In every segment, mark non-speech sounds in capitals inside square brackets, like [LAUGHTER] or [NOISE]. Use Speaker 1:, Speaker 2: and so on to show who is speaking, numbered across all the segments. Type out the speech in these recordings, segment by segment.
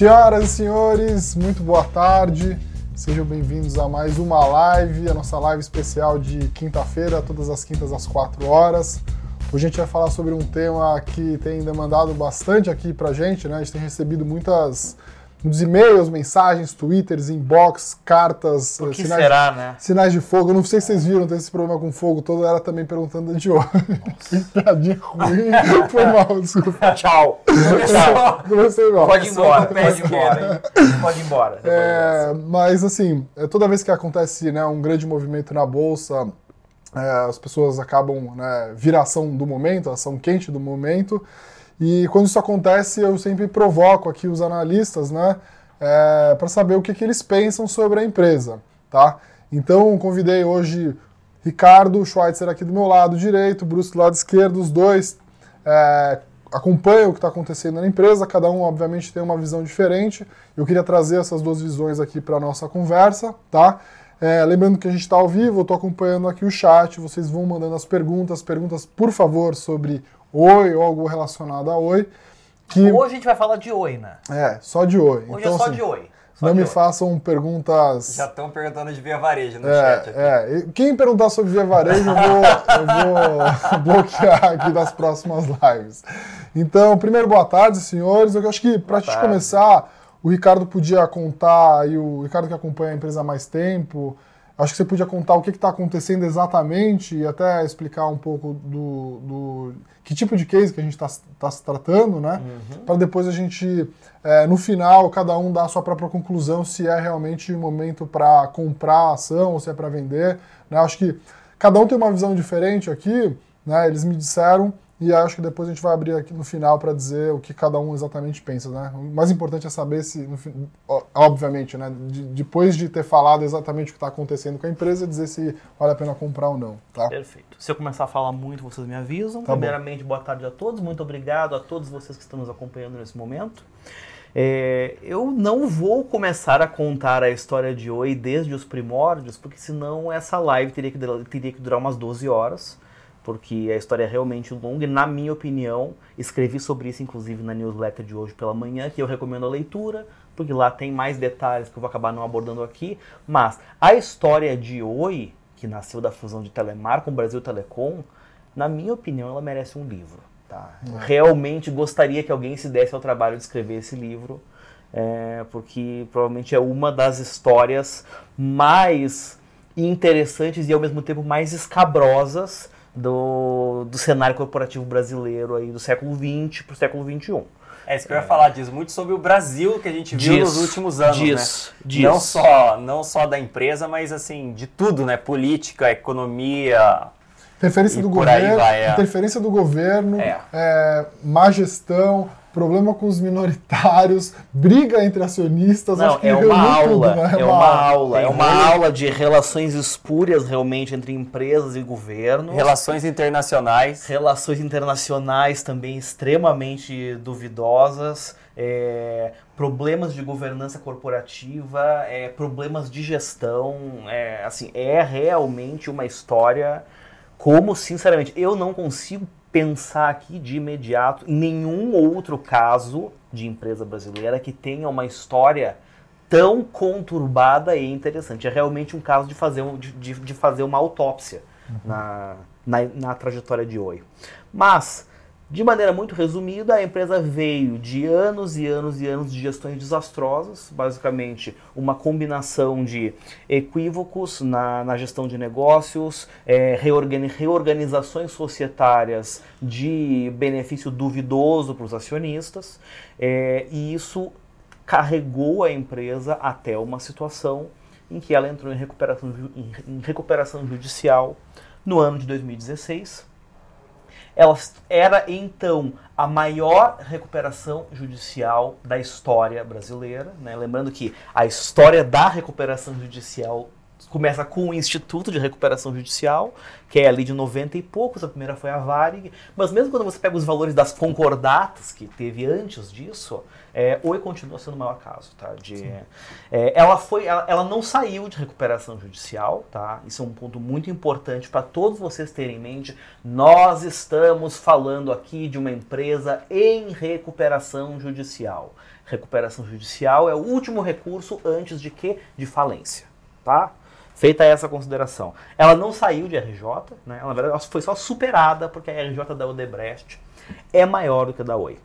Speaker 1: Senhoras e senhores, muito boa tarde. Sejam bem-vindos a mais uma live, a nossa live especial de quinta-feira, todas as quintas às 4 horas. Hoje a gente vai falar sobre um tema que tem demandado bastante aqui pra gente, né? A gente tem recebido muitas muitos e-mails, mensagens, twitters, inbox, cartas,
Speaker 2: O que
Speaker 1: sinais,
Speaker 2: será, né?
Speaker 1: sinais de fogo. Eu não sei se vocês viram, teve esse problema com fogo todo, ela também perguntando de hoje. que piadinha ruim. [LAUGHS] Foi mal, desculpa.
Speaker 2: Tchau. Tchau.
Speaker 1: Comecei mal.
Speaker 2: Pode ir embora, pode ir embora. Pode ir embora.
Speaker 1: É, mas assim, é, toda vez que acontece né, um grande movimento na bolsa, é, as pessoas acabam né, viração do momento, ação quente do momento. E quando isso acontece, eu sempre provoco aqui os analistas, né, para saber o que, que eles pensam sobre a empresa, tá? Então, convidei hoje Ricardo Schweitzer aqui do meu lado direito, Bruce do lado esquerdo, os dois é, acompanham o que está acontecendo na empresa, cada um, obviamente, tem uma visão diferente. Eu queria trazer essas duas visões aqui para a nossa conversa, tá? É, lembrando que a gente está ao vivo, eu estou acompanhando aqui o chat, vocês vão mandando as perguntas, perguntas, por favor, sobre Oi ou algo relacionado a Oi. Que,
Speaker 2: Hoje a gente vai falar de oi, né?
Speaker 1: é, só de Oi.
Speaker 2: Hoje
Speaker 1: então,
Speaker 2: é só
Speaker 1: assim,
Speaker 2: de oi. Só
Speaker 1: não
Speaker 2: de
Speaker 1: me
Speaker 2: oi.
Speaker 1: façam perguntas...
Speaker 3: Já estão perguntando de via varejo no chat aqui.
Speaker 1: É, é. Quem perguntar sobre Via Varejo, eu vou, eu vou [LAUGHS] bloquear aqui das próximas lives. Então, primeiro, boa tarde, senhores. Eu acho que, para a gente
Speaker 2: tarde.
Speaker 1: começar, o Ricardo podia contar, e o Ricardo que acompanha a empresa há mais tempo, acho que você podia contar o que está acontecendo exatamente e até explicar um pouco do, do que tipo de case que a gente está se tratando, né? Para depois a gente, é, no final, cada um dar a sua própria conclusão se é realmente o momento para comprar a ação ou se é para vender. Né? Acho que cada um tem uma visão diferente aqui, né? Eles me disseram e acho que depois a gente vai abrir aqui no final para dizer o que cada um exatamente pensa, né? O mais importante é saber se, obviamente, né? de- depois de ter falado exatamente o que está acontecendo com a empresa, dizer se vale a pena comprar ou não, tá?
Speaker 2: Perfeito. Se eu começar a falar muito, vocês me avisam.
Speaker 1: Tá bom.
Speaker 2: Primeiramente, boa tarde a todos. Muito obrigado a todos vocês que estão nos acompanhando nesse momento. É, eu não vou começar a contar a história de Oi desde os primórdios, porque senão essa live teria que, teria que durar umas 12 horas, porque a história é realmente longa e, na minha opinião, escrevi sobre isso inclusive na newsletter de hoje pela manhã, que eu recomendo a leitura, porque lá tem mais detalhes que eu vou acabar não abordando aqui. Mas a história de Oi, que nasceu da fusão de Telemar com Brasil Telecom, na minha opinião, ela merece um livro. Tá? Realmente gostaria que alguém se desse ao trabalho de escrever esse livro, é, porque provavelmente é uma das histórias mais interessantes e ao mesmo tempo mais escabrosas do, do cenário corporativo brasileiro aí do século XX para o século XXI.
Speaker 3: É isso que eu ia falar, diz muito sobre o Brasil que a gente viu
Speaker 2: Diz,
Speaker 3: nos últimos anos,
Speaker 2: diz,
Speaker 3: né?
Speaker 2: diz.
Speaker 3: Não só, não só da empresa, mas assim, de tudo, né? Política, economia.
Speaker 1: Interferência
Speaker 3: E
Speaker 1: do
Speaker 3: por aí
Speaker 1: governo,
Speaker 3: vai, é.
Speaker 1: interferência do governo,
Speaker 3: É.
Speaker 1: é, má gestão, problema com os minoritários, briga entre acionistas,
Speaker 2: Não,
Speaker 1: acho que
Speaker 2: é uma aula,
Speaker 1: tudo, né?
Speaker 2: é uma aula, é uma
Speaker 3: muito-
Speaker 2: aula de relações espúrias realmente entre empresas e governos.
Speaker 3: Relações internacionais.
Speaker 2: relações internacionais também extremamente duvidosas, é, problemas de governança corporativa, é, problemas de gestão, é, assim, é realmente uma história como, sinceramente, eu não consigo pensar aqui de imediato em nenhum outro caso de empresa brasileira que tenha uma história tão conturbada e interessante. É realmente um caso de fazer, um- de, de- fazer uma autópsia na, na, na trajetória de Oi. Mas, de maneira muito resumida, a empresa veio de anos e anos e anos de gestões desastrosas, basicamente uma combinação de equívocos na, na gestão de negócios, é, reorgani- reorganizações societárias de benefício duvidoso para os acionistas, é, e isso carregou a empresa até uma situação em que ela entrou em recuperação, em recuperação judicial no ano de 2016. Ela era então a maior recuperação judicial da história brasileira. né? Lembrando que a história da recuperação judicial começa com o Instituto de Recuperação Judicial, que é ali de 90 e poucos, a primeira foi a Varig, mas mesmo quando você pega os valores das concordatas que teve antes disso, é, Oi continua sendo o maior caso, tá? De, é, ela, foi, ela, ela não saiu de recuperação judicial, tá? Isso é um ponto muito importante para todos vocês terem em mente. Nós estamos falando aqui de uma empresa em recuperação judicial. recuperação judicial é o último recurso antes de que? De falência, tá? Feita essa consideração. Ela não saiu de RJ, né? Ela, na verdade, foi só superada porque a RJ da Odebrecht é maior do que a da Oi.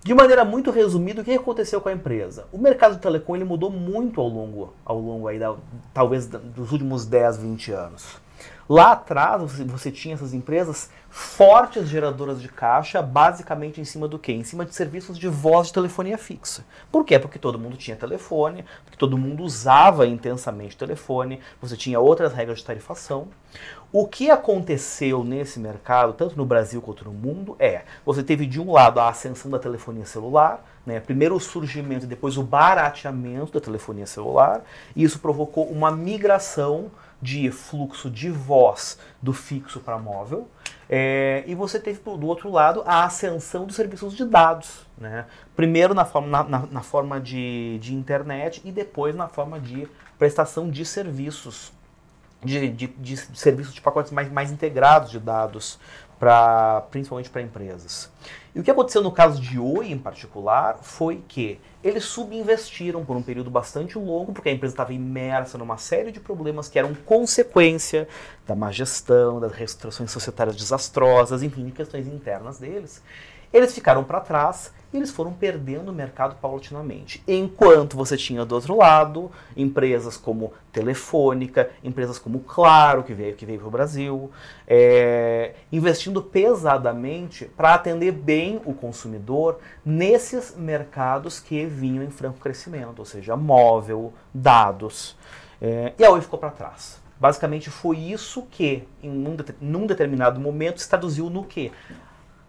Speaker 2: De maneira muito resumida, o que aconteceu com a empresa? O mercado de telecom ele mudou muito ao longo, ao longo aí da, talvez dos últimos 10, 20 anos. Lá atrás você, tinha essas empresas fortes geradoras de caixa, basicamente em cima do quê? Em cima de serviços de voz de telefonia fixa. Por quê? Porque todo mundo tinha telefone, porque todo mundo usava intensamente telefone, você tinha outras regras de tarifação. O que aconteceu nesse mercado, tanto no Brasil quanto no mundo, é você teve de um lado a ascensão da telefonia celular, né, primeiro o surgimento e depois o barateamento da telefonia celular, e isso provocou uma migração de fluxo de voz do fixo para móvel. É, e você teve do outro lado a ascensão dos serviços de dados. Né? Primeiro na forma, na, na, forma de, de internet e depois na forma de prestação de serviços de, de, de, serviços de pacotes mais, mais integrados de dados, pra, principalmente para empresas. E o que aconteceu no caso de Oi em particular foi que eles subinvestiram por um período bastante longo, porque a empresa estava imersa numa série de problemas que eram consequência da má gestão, das reestruturações societárias desastrosas, enfim, questões internas deles. Eles ficaram para trás eles foram perdendo o mercado paulatinamente. Enquanto você tinha do outro lado empresas como Telefônica, empresas como Claro, que veio, que veio para o Brasil, é, investindo pesadamente para atender bem o consumidor nesses mercados que vinham em franco crescimento, ou seja, móvel, dados. É, e a Oi ficou para trás. Basicamente foi isso que, em um, num determinado momento, se traduziu no que?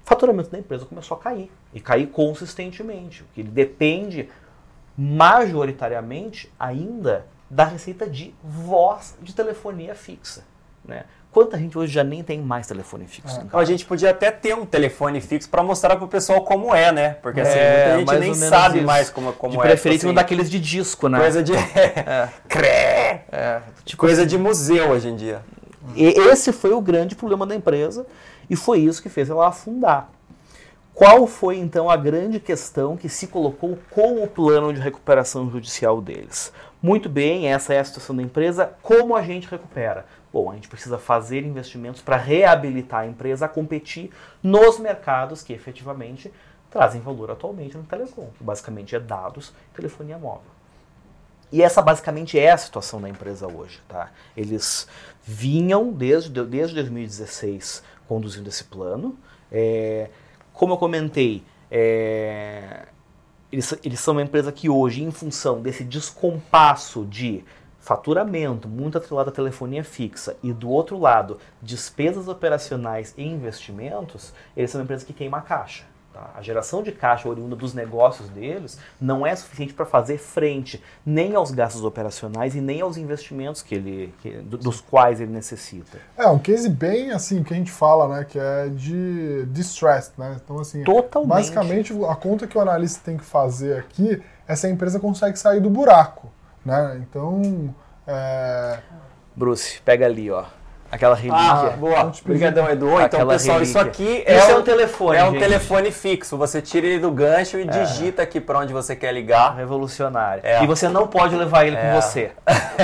Speaker 2: Faturamento da empresa começou a cair. E cair consistentemente. O que depende majoritariamente ainda da receita de voz de telefonia fixa. Né? Quanta gente hoje já nem tem mais telefone fixo?
Speaker 3: É. A gente podia até ter um telefone fixo para mostrar para o pessoal como é, né? Porque assim, é, muita gente nem sabe isso. mais como, como
Speaker 2: de
Speaker 3: é.
Speaker 2: De preferência tipo um daqueles de disco, né?
Speaker 3: Coisa de... [LAUGHS] [LAUGHS] é. Cré! É. Tipo coisa assim. de museu hoje em dia.
Speaker 2: E esse foi o grande problema da empresa e foi isso que fez ela afundar. Qual foi então a grande questão que se colocou com o plano de recuperação judicial deles? Muito bem, essa é a situação da empresa. Como a gente recupera? Bom, a gente precisa fazer investimentos para reabilitar a empresa a competir nos mercados que efetivamente trazem valor atualmente no telecom. Basicamente é dados, telefonia móvel. E essa basicamente é a situação da empresa hoje. Tá? Eles vinham desde, desde 2016 conduzindo esse plano. É, como eu comentei, é, eles, eles são uma empresa que hoje, em função desse descompasso de faturamento, muito atrelado à telefonia fixa, e do outro lado, despesas operacionais e investimentos, eles são uma empresa que queima caixa. Tá? A geração de caixa oriunda dos negócios deles não é suficiente para fazer frente nem aos gastos operacionais e nem aos investimentos que ele, que, dos quais ele necessita.
Speaker 1: É um case bem assim que a gente fala, né, que é de distressed, né? Então assim,
Speaker 2: Totalmente.
Speaker 1: basicamente a conta que o analista tem que fazer aqui é se a empresa consegue sair do buraco, né? Então, é...
Speaker 2: Bruce, pega ali, ó. Aquela relíquia.
Speaker 3: Ah, boa. Obrigadão, Edu. Então, Aquela pessoal, relíquia. isso aqui é,
Speaker 2: isso é um telefone.
Speaker 3: É um gente. telefone fixo. Você tira ele do gancho e é. digita aqui para onde você quer ligar.
Speaker 2: Revolucionário. É. E você não pode levar ele é. com você.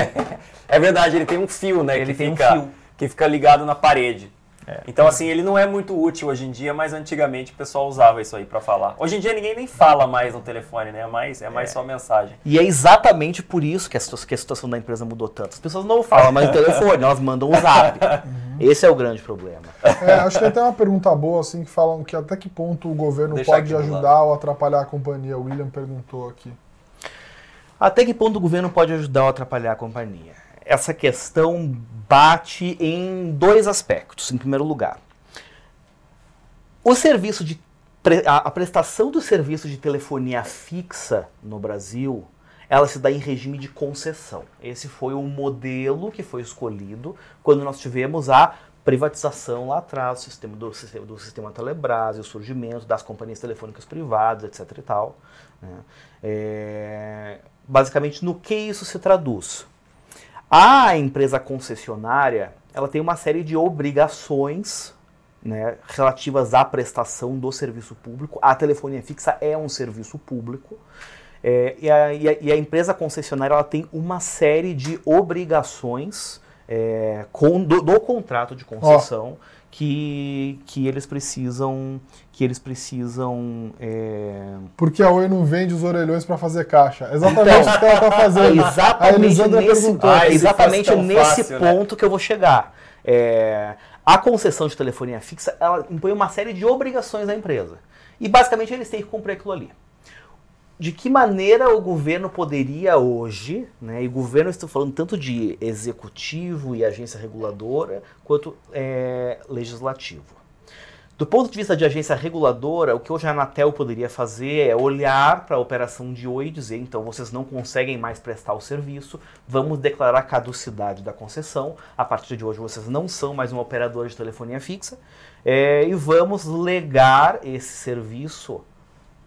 Speaker 2: [LAUGHS]
Speaker 3: é verdade, ele tem um fio, né?
Speaker 2: Ele tem
Speaker 3: fica,
Speaker 2: um fio.
Speaker 3: Que fica ligado na parede. É. Então, assim, ele não é muito útil hoje em dia, mas antigamente o pessoal usava isso aí para falar. Hoje em dia ninguém nem fala mais no telefone, né? É mais, é mais é. só mensagem.
Speaker 2: E é exatamente por isso que a, que a situação da empresa mudou tanto. As pessoas não falam mais no [LAUGHS] telefone, elas mandam o zap. Uhum. Esse é o grande problema.
Speaker 1: É, acho que tem até uma pergunta boa, assim, que falam que até que ponto o governo Deixa pode ajudar ou atrapalhar a companhia. O William perguntou aqui.
Speaker 2: Até que ponto o governo pode ajudar ou atrapalhar a companhia? Essa questão bate em dois aspectos. Em primeiro lugar, o serviço de a prestação do serviço de telefonia fixa no Brasil, ela se dá em regime de concessão. Esse foi o modelo que foi escolhido quando nós tivemos a privatização lá atrás, o sistema do, sistema, do sistema Telebrás, o surgimento das companhias telefônicas privadas, etc. e tal. Né? É, basicamente, no que isso se traduz? A empresa concessionária, ela tem uma série de obrigações né, relativas à prestação do serviço público. A telefonia fixa é um serviço público. É, e, a, e, a, e, a, empresa concessionária ela tem uma série de obrigações é, com, do, do, contrato de concessão oh. Que, que eles precisam que eles precisam é...
Speaker 1: porque a Oi não vende os orelhões para fazer caixa. Exatamente então, o que ela está fazendo. [LAUGHS]
Speaker 2: Exatamente nesse, ah, exatamente nesse fácil, né? ponto né? que eu vou chegar. É, a concessão de telefonia fixa ela impõe uma série de obrigações à empresa. E basicamente eles têm que cumprir aquilo ali de que maneira o governo poderia hoje, né, e governo estou falando tanto de executivo e agência reguladora, quanto é, legislativo. Do ponto de vista de agência reguladora, o que hoje a Anatel poderia fazer é olhar para a operação de Oi e dizer, então vocês não conseguem mais prestar o serviço, vamos declarar a caducidade da concessão, a partir de hoje vocês não são mais um operador de telefonia fixa, é, e vamos legar esse serviço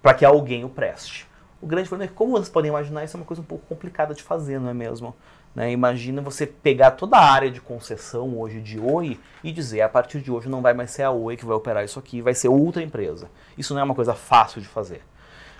Speaker 2: para que alguém o preste. O grande problema é que, como vocês podem imaginar, isso é uma coisa um pouco complicada de fazer, não é mesmo? Né? Imagina você pegar toda a área de concessão hoje de Oi e dizer, a partir de hoje não vai mais ser a Oi que vai operar isso aqui, vai ser outra empresa. Isso não é uma coisa fácil de fazer.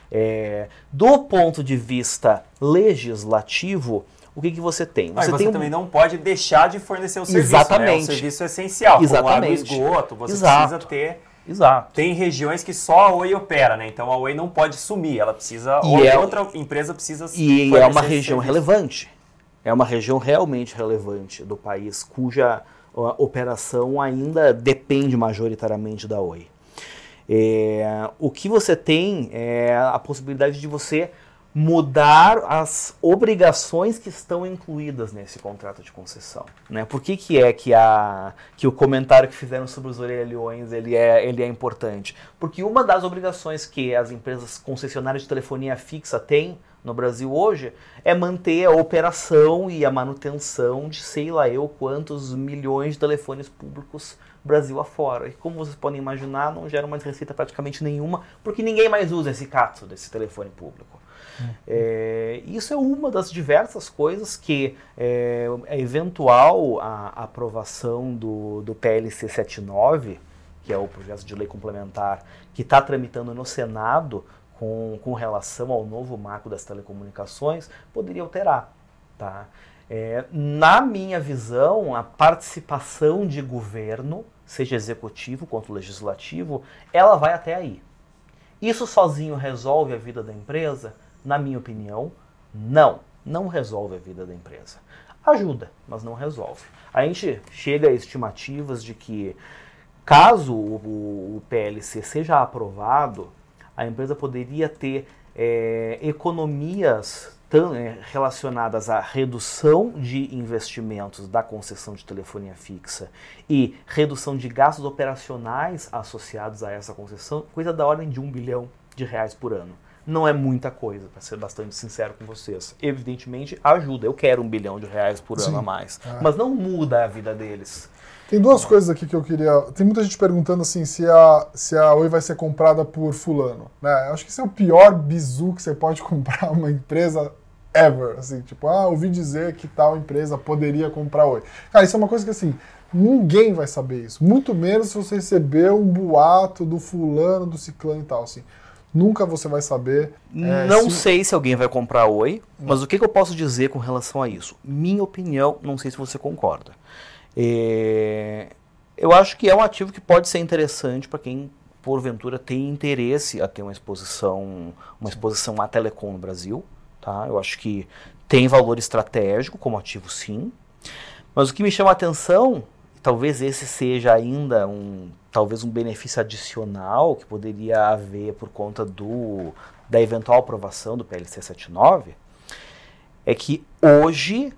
Speaker 2: É, do ponto de vista legislativo, o que, que você tem?
Speaker 3: Você,
Speaker 2: você tem
Speaker 3: também não pode deixar de fornecer o serviço.
Speaker 2: Exatamente. Né?
Speaker 3: É um serviço essencial.
Speaker 2: Exatamente.
Speaker 3: Como água esgoto, você
Speaker 2: Exato.
Speaker 3: precisa ter
Speaker 2: Exato.
Speaker 3: Tem regiões que só a Oi opera, né? Então a Oi não pode sumir, ela precisa.
Speaker 2: E
Speaker 3: ou
Speaker 2: é,
Speaker 3: outra empresa precisa.
Speaker 2: E é uma região relevante. É uma região realmente relevante do país, cuja operação ainda depende majoritariamente da Oi. É, o que você tem é a possibilidade de você mudar as obrigações que estão incluídas nesse contrato de concessão. Né? Por que, que é que, a, que o comentário que fizeram sobre os orelhões ele é, ele é importante? Porque uma das obrigações que as empresas concessionárias de telefonia fixa têm no Brasil hoje é manter a operação e a manutenção de sei lá eu quantos milhões de telefones públicos Brasil afora. E como vocês podem imaginar, não gera uma receita praticamente nenhuma, porque ninguém mais usa esse cato desse telefone público. É, isso é uma das diversas coisas que é, a eventual a, aprovação do, do PLC 79, que é o projeto de lei complementar que está tramitando no Senado com, com relação ao novo marco das telecomunicações, poderia alterar. Tá? É, na minha visão, a participação de governo, seja executivo quanto legislativo, ela vai até aí. Isso sozinho resolve a vida da empresa? Na minha opinião, não. Não resolve a vida da empresa. Ajuda, mas não resolve. A gente chega a estimativas de que, caso o, PLC seja aprovado, a empresa poderia ter é, economias tão, é, relacionadas à redução de investimentos da concessão de telefonia fixa e redução de gastos operacionais associados a essa concessão, coisa da ordem de um bilhão de reais por ano não é muita coisa, para ser bastante sincero com vocês. Evidentemente, ajuda. Eu quero um bilhão de reais por Sim. ano a mais. É. Mas não muda a vida deles.
Speaker 1: Tem duas não. coisas aqui que eu queria. Tem muita gente perguntando assim se a, se a Oi vai ser comprada por fulano. Né? Eu acho que esse é o pior bizu que você pode [LAUGHS] comprar uma empresa ever. Assim, tipo, ah, ouvi dizer que tal empresa poderia comprar Oi. Cara, isso é uma coisa que assim. Ninguém vai saber isso. Muito menos se você receber um boato do fulano, do ciclano e tal. Assim. Nunca você vai saber.
Speaker 2: É, não se... sei se alguém vai comprar Oi, mas o que, que, eu posso dizer com relação a isso? Minha opinião, não sei se você concorda. É... Eu acho que é um ativo que pode ser interessante para quem, porventura, tem interesse a ter uma exposição, uma exposição à telecom no Brasil. Tá? Eu acho que tem valor estratégico como ativo, sim. Mas o que me chama a atenção, talvez esse seja ainda um talvez um benefício adicional que poderia haver por conta do, da eventual aprovação do PLC 79, é que hoje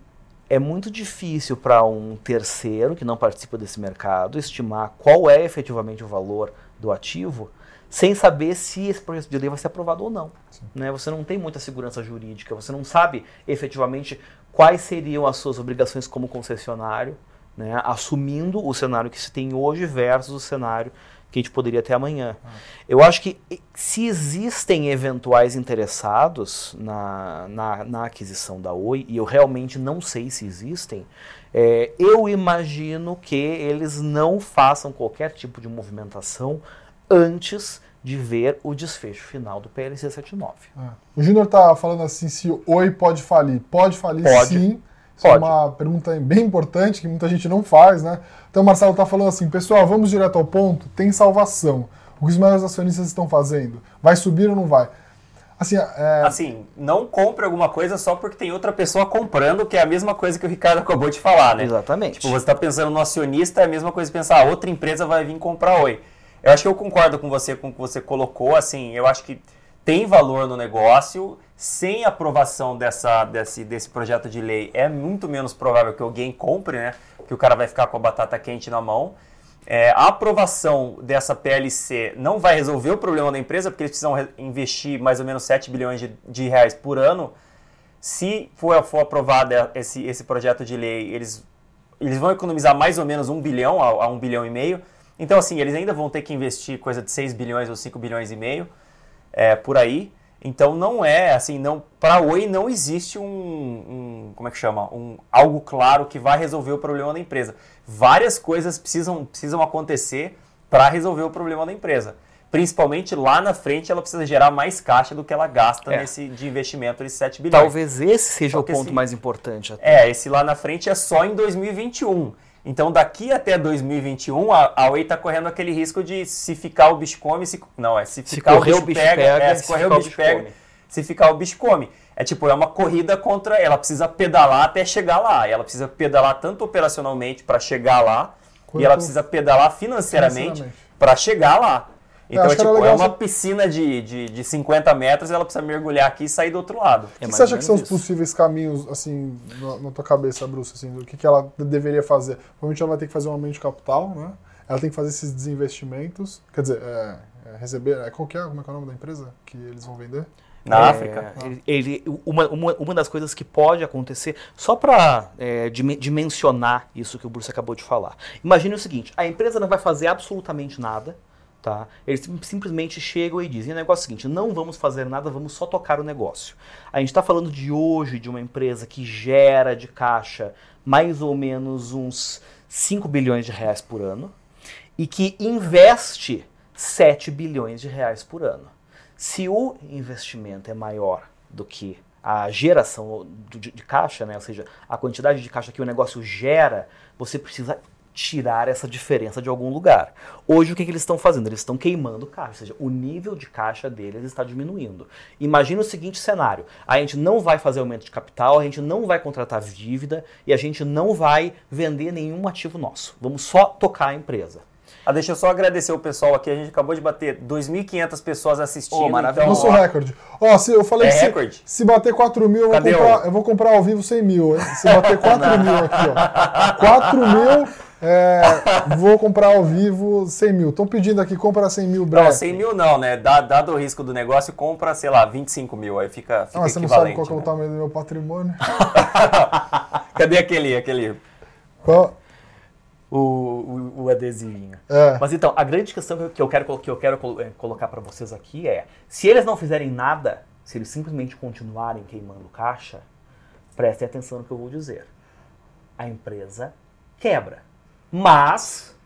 Speaker 2: é muito difícil para um terceiro que não participa desse mercado estimar qual é efetivamente o valor do ativo sem saber se esse projeto de lei vai ser aprovado ou não. Né? Você não tem muita segurança jurídica, você não sabe efetivamente quais seriam as suas obrigações como concessionário, né, assumindo o cenário que se tem hoje versus o cenário que a gente poderia ter amanhã. Ah. Eu acho que se existem eventuais interessados na, na, na, aquisição da Oi, e eu realmente não sei se existem, é, eu imagino que eles não façam qualquer tipo de movimentação antes de ver o desfecho final do PLC 79. É.
Speaker 1: O Júnior está falando assim, se Oi pode falir. Pode falir pode. sim. Isso é Pode. é uma pergunta bem importante que muita gente não faz, né? Então o Marcelo está falando assim, pessoal, vamos direto ao ponto, tem salvação. O que os maiores acionistas estão fazendo? Vai subir ou não vai?
Speaker 3: Assim, é... assim, não compre alguma coisa só porque tem outra pessoa comprando, que é a mesma coisa que o Ricardo acabou de falar, né?
Speaker 2: Exatamente.
Speaker 3: Tipo, você está pensando no acionista, é a mesma coisa que pensar, ah, outra empresa vai vir comprar Oi. Eu acho que eu concordo com você, com o que você colocou, assim, eu acho que tem valor no negócio, sem aprovação dessa, desse, desse projeto de lei, é muito menos provável que alguém compre, né? Que o cara vai ficar com a batata quente na mão. É, a aprovação dessa PLC não vai resolver o problema da empresa, porque eles precisam investir mais ou menos 7 bilhões de, de reais por ano. Se for, for aprovado esse, esse projeto de lei, eles, eles vão economizar mais ou menos 1 bilhão a, a 1 bilhão e meio. Então, assim, eles ainda vão ter que investir coisa de 6 bilhões ou 5 bilhões e meio é, por aí. Então não é assim, não para Oi não existe um, um, como é que chama, um algo claro que vai resolver o problema da empresa. Várias coisas precisam precisam acontecer para resolver o problema da empresa. Principalmente lá na frente, ela precisa gerar mais caixa do que ela gasta é. nesse de investimento de 7 bilhões.
Speaker 2: Talvez esse seja o ponto esse, mais importante. Até.
Speaker 3: É, esse lá na frente é só em 2021. Então, daqui até 2021, a, a Oi está correndo aquele risco de se ficar o bicho come, se, não, é se ficar se o, bicho o bicho pega, pega é, se, se correr o bicho, pega, come. se ficar o bicho come. É tipo, é uma corrida contra, ela precisa pedalar até chegar lá. Ela precisa pedalar tanto operacionalmente para chegar lá, Quanto... e ela precisa pedalar financeiramente, financeiramente. para chegar lá. Então, é, tipo, é uma piscina de, de, de 50 metros e ela precisa mergulhar aqui e sair do outro lado.
Speaker 1: O que, é você acha que são isso. os possíveis caminhos, assim, na, na tua cabeça, Bruce, assim, do que, que ela deveria fazer? Provavelmente ela vai ter que fazer um aumento de capital, né? Ela tem que fazer esses desinvestimentos, quer dizer, é, é receber, é, qual que é, como é, que é o nome da empresa que eles vão vender?
Speaker 3: Na é, África.
Speaker 2: Ele, ele, uma, uma, uma das coisas que pode acontecer, só para é, dimensionar isso que o Bruce acabou de falar. Imagine o seguinte: a empresa não vai fazer absolutamente nada, Tá? Eles simplesmente chegam e dizem: o negócio é o seguinte, não vamos fazer nada, vamos só tocar o negócio. A gente está falando de hoje de uma empresa que gera de caixa mais ou menos uns 5 bilhões de reais por ano e que investe 7 bilhões de reais por ano. Se o investimento é maior do que a geração de, de caixa, né? ou seja, a quantidade de caixa que o negócio gera, você precisa tirar essa diferença de algum lugar. Hoje o que, que eles estão fazendo? Eles estão queimando caixa, ou seja, o nível de caixa deles está diminuindo. Imagina o seguinte cenário: a gente não vai fazer aumento de capital, a gente não vai contratar dívida e a gente não vai vender nenhum ativo nosso. Vamos só tocar a empresa.
Speaker 3: Ah, deixa eu só agradecer o pessoal aqui. A gente acabou de bater 2.500 pessoas assistindo. Oh,
Speaker 1: maravilhoso. Então, Nosso recorde. Ó, oh, se eu falei é que recorde? Se, se bater 4 mil, eu vou, comprar, eu vou, comprar, ao vivo 100 mil. Hein? Se bater [LAUGHS] 4 mil aqui, ó. 4 mil, é, vou comprar ao vivo 100 mil. Estão pedindo aqui, compra 100 mil
Speaker 3: breve. Não, 100 mil não, né? Dado o risco do negócio, compra, sei lá, 25 mil. Aí fica, fica ah, você não sabe
Speaker 1: qual
Speaker 3: né? é
Speaker 1: o né? tamanho do meu patrimônio? [LAUGHS]
Speaker 3: Cadê aquele, aquele...
Speaker 1: Qual?
Speaker 2: O, o, o adesivinho. É. Mas então, a grande questão que eu quero, que eu quero é, colocar para vocês aqui é: se eles não fizerem nada, se eles simplesmente continuarem queimando caixa, prestem atenção no que eu vou dizer. A empresa quebra. Mas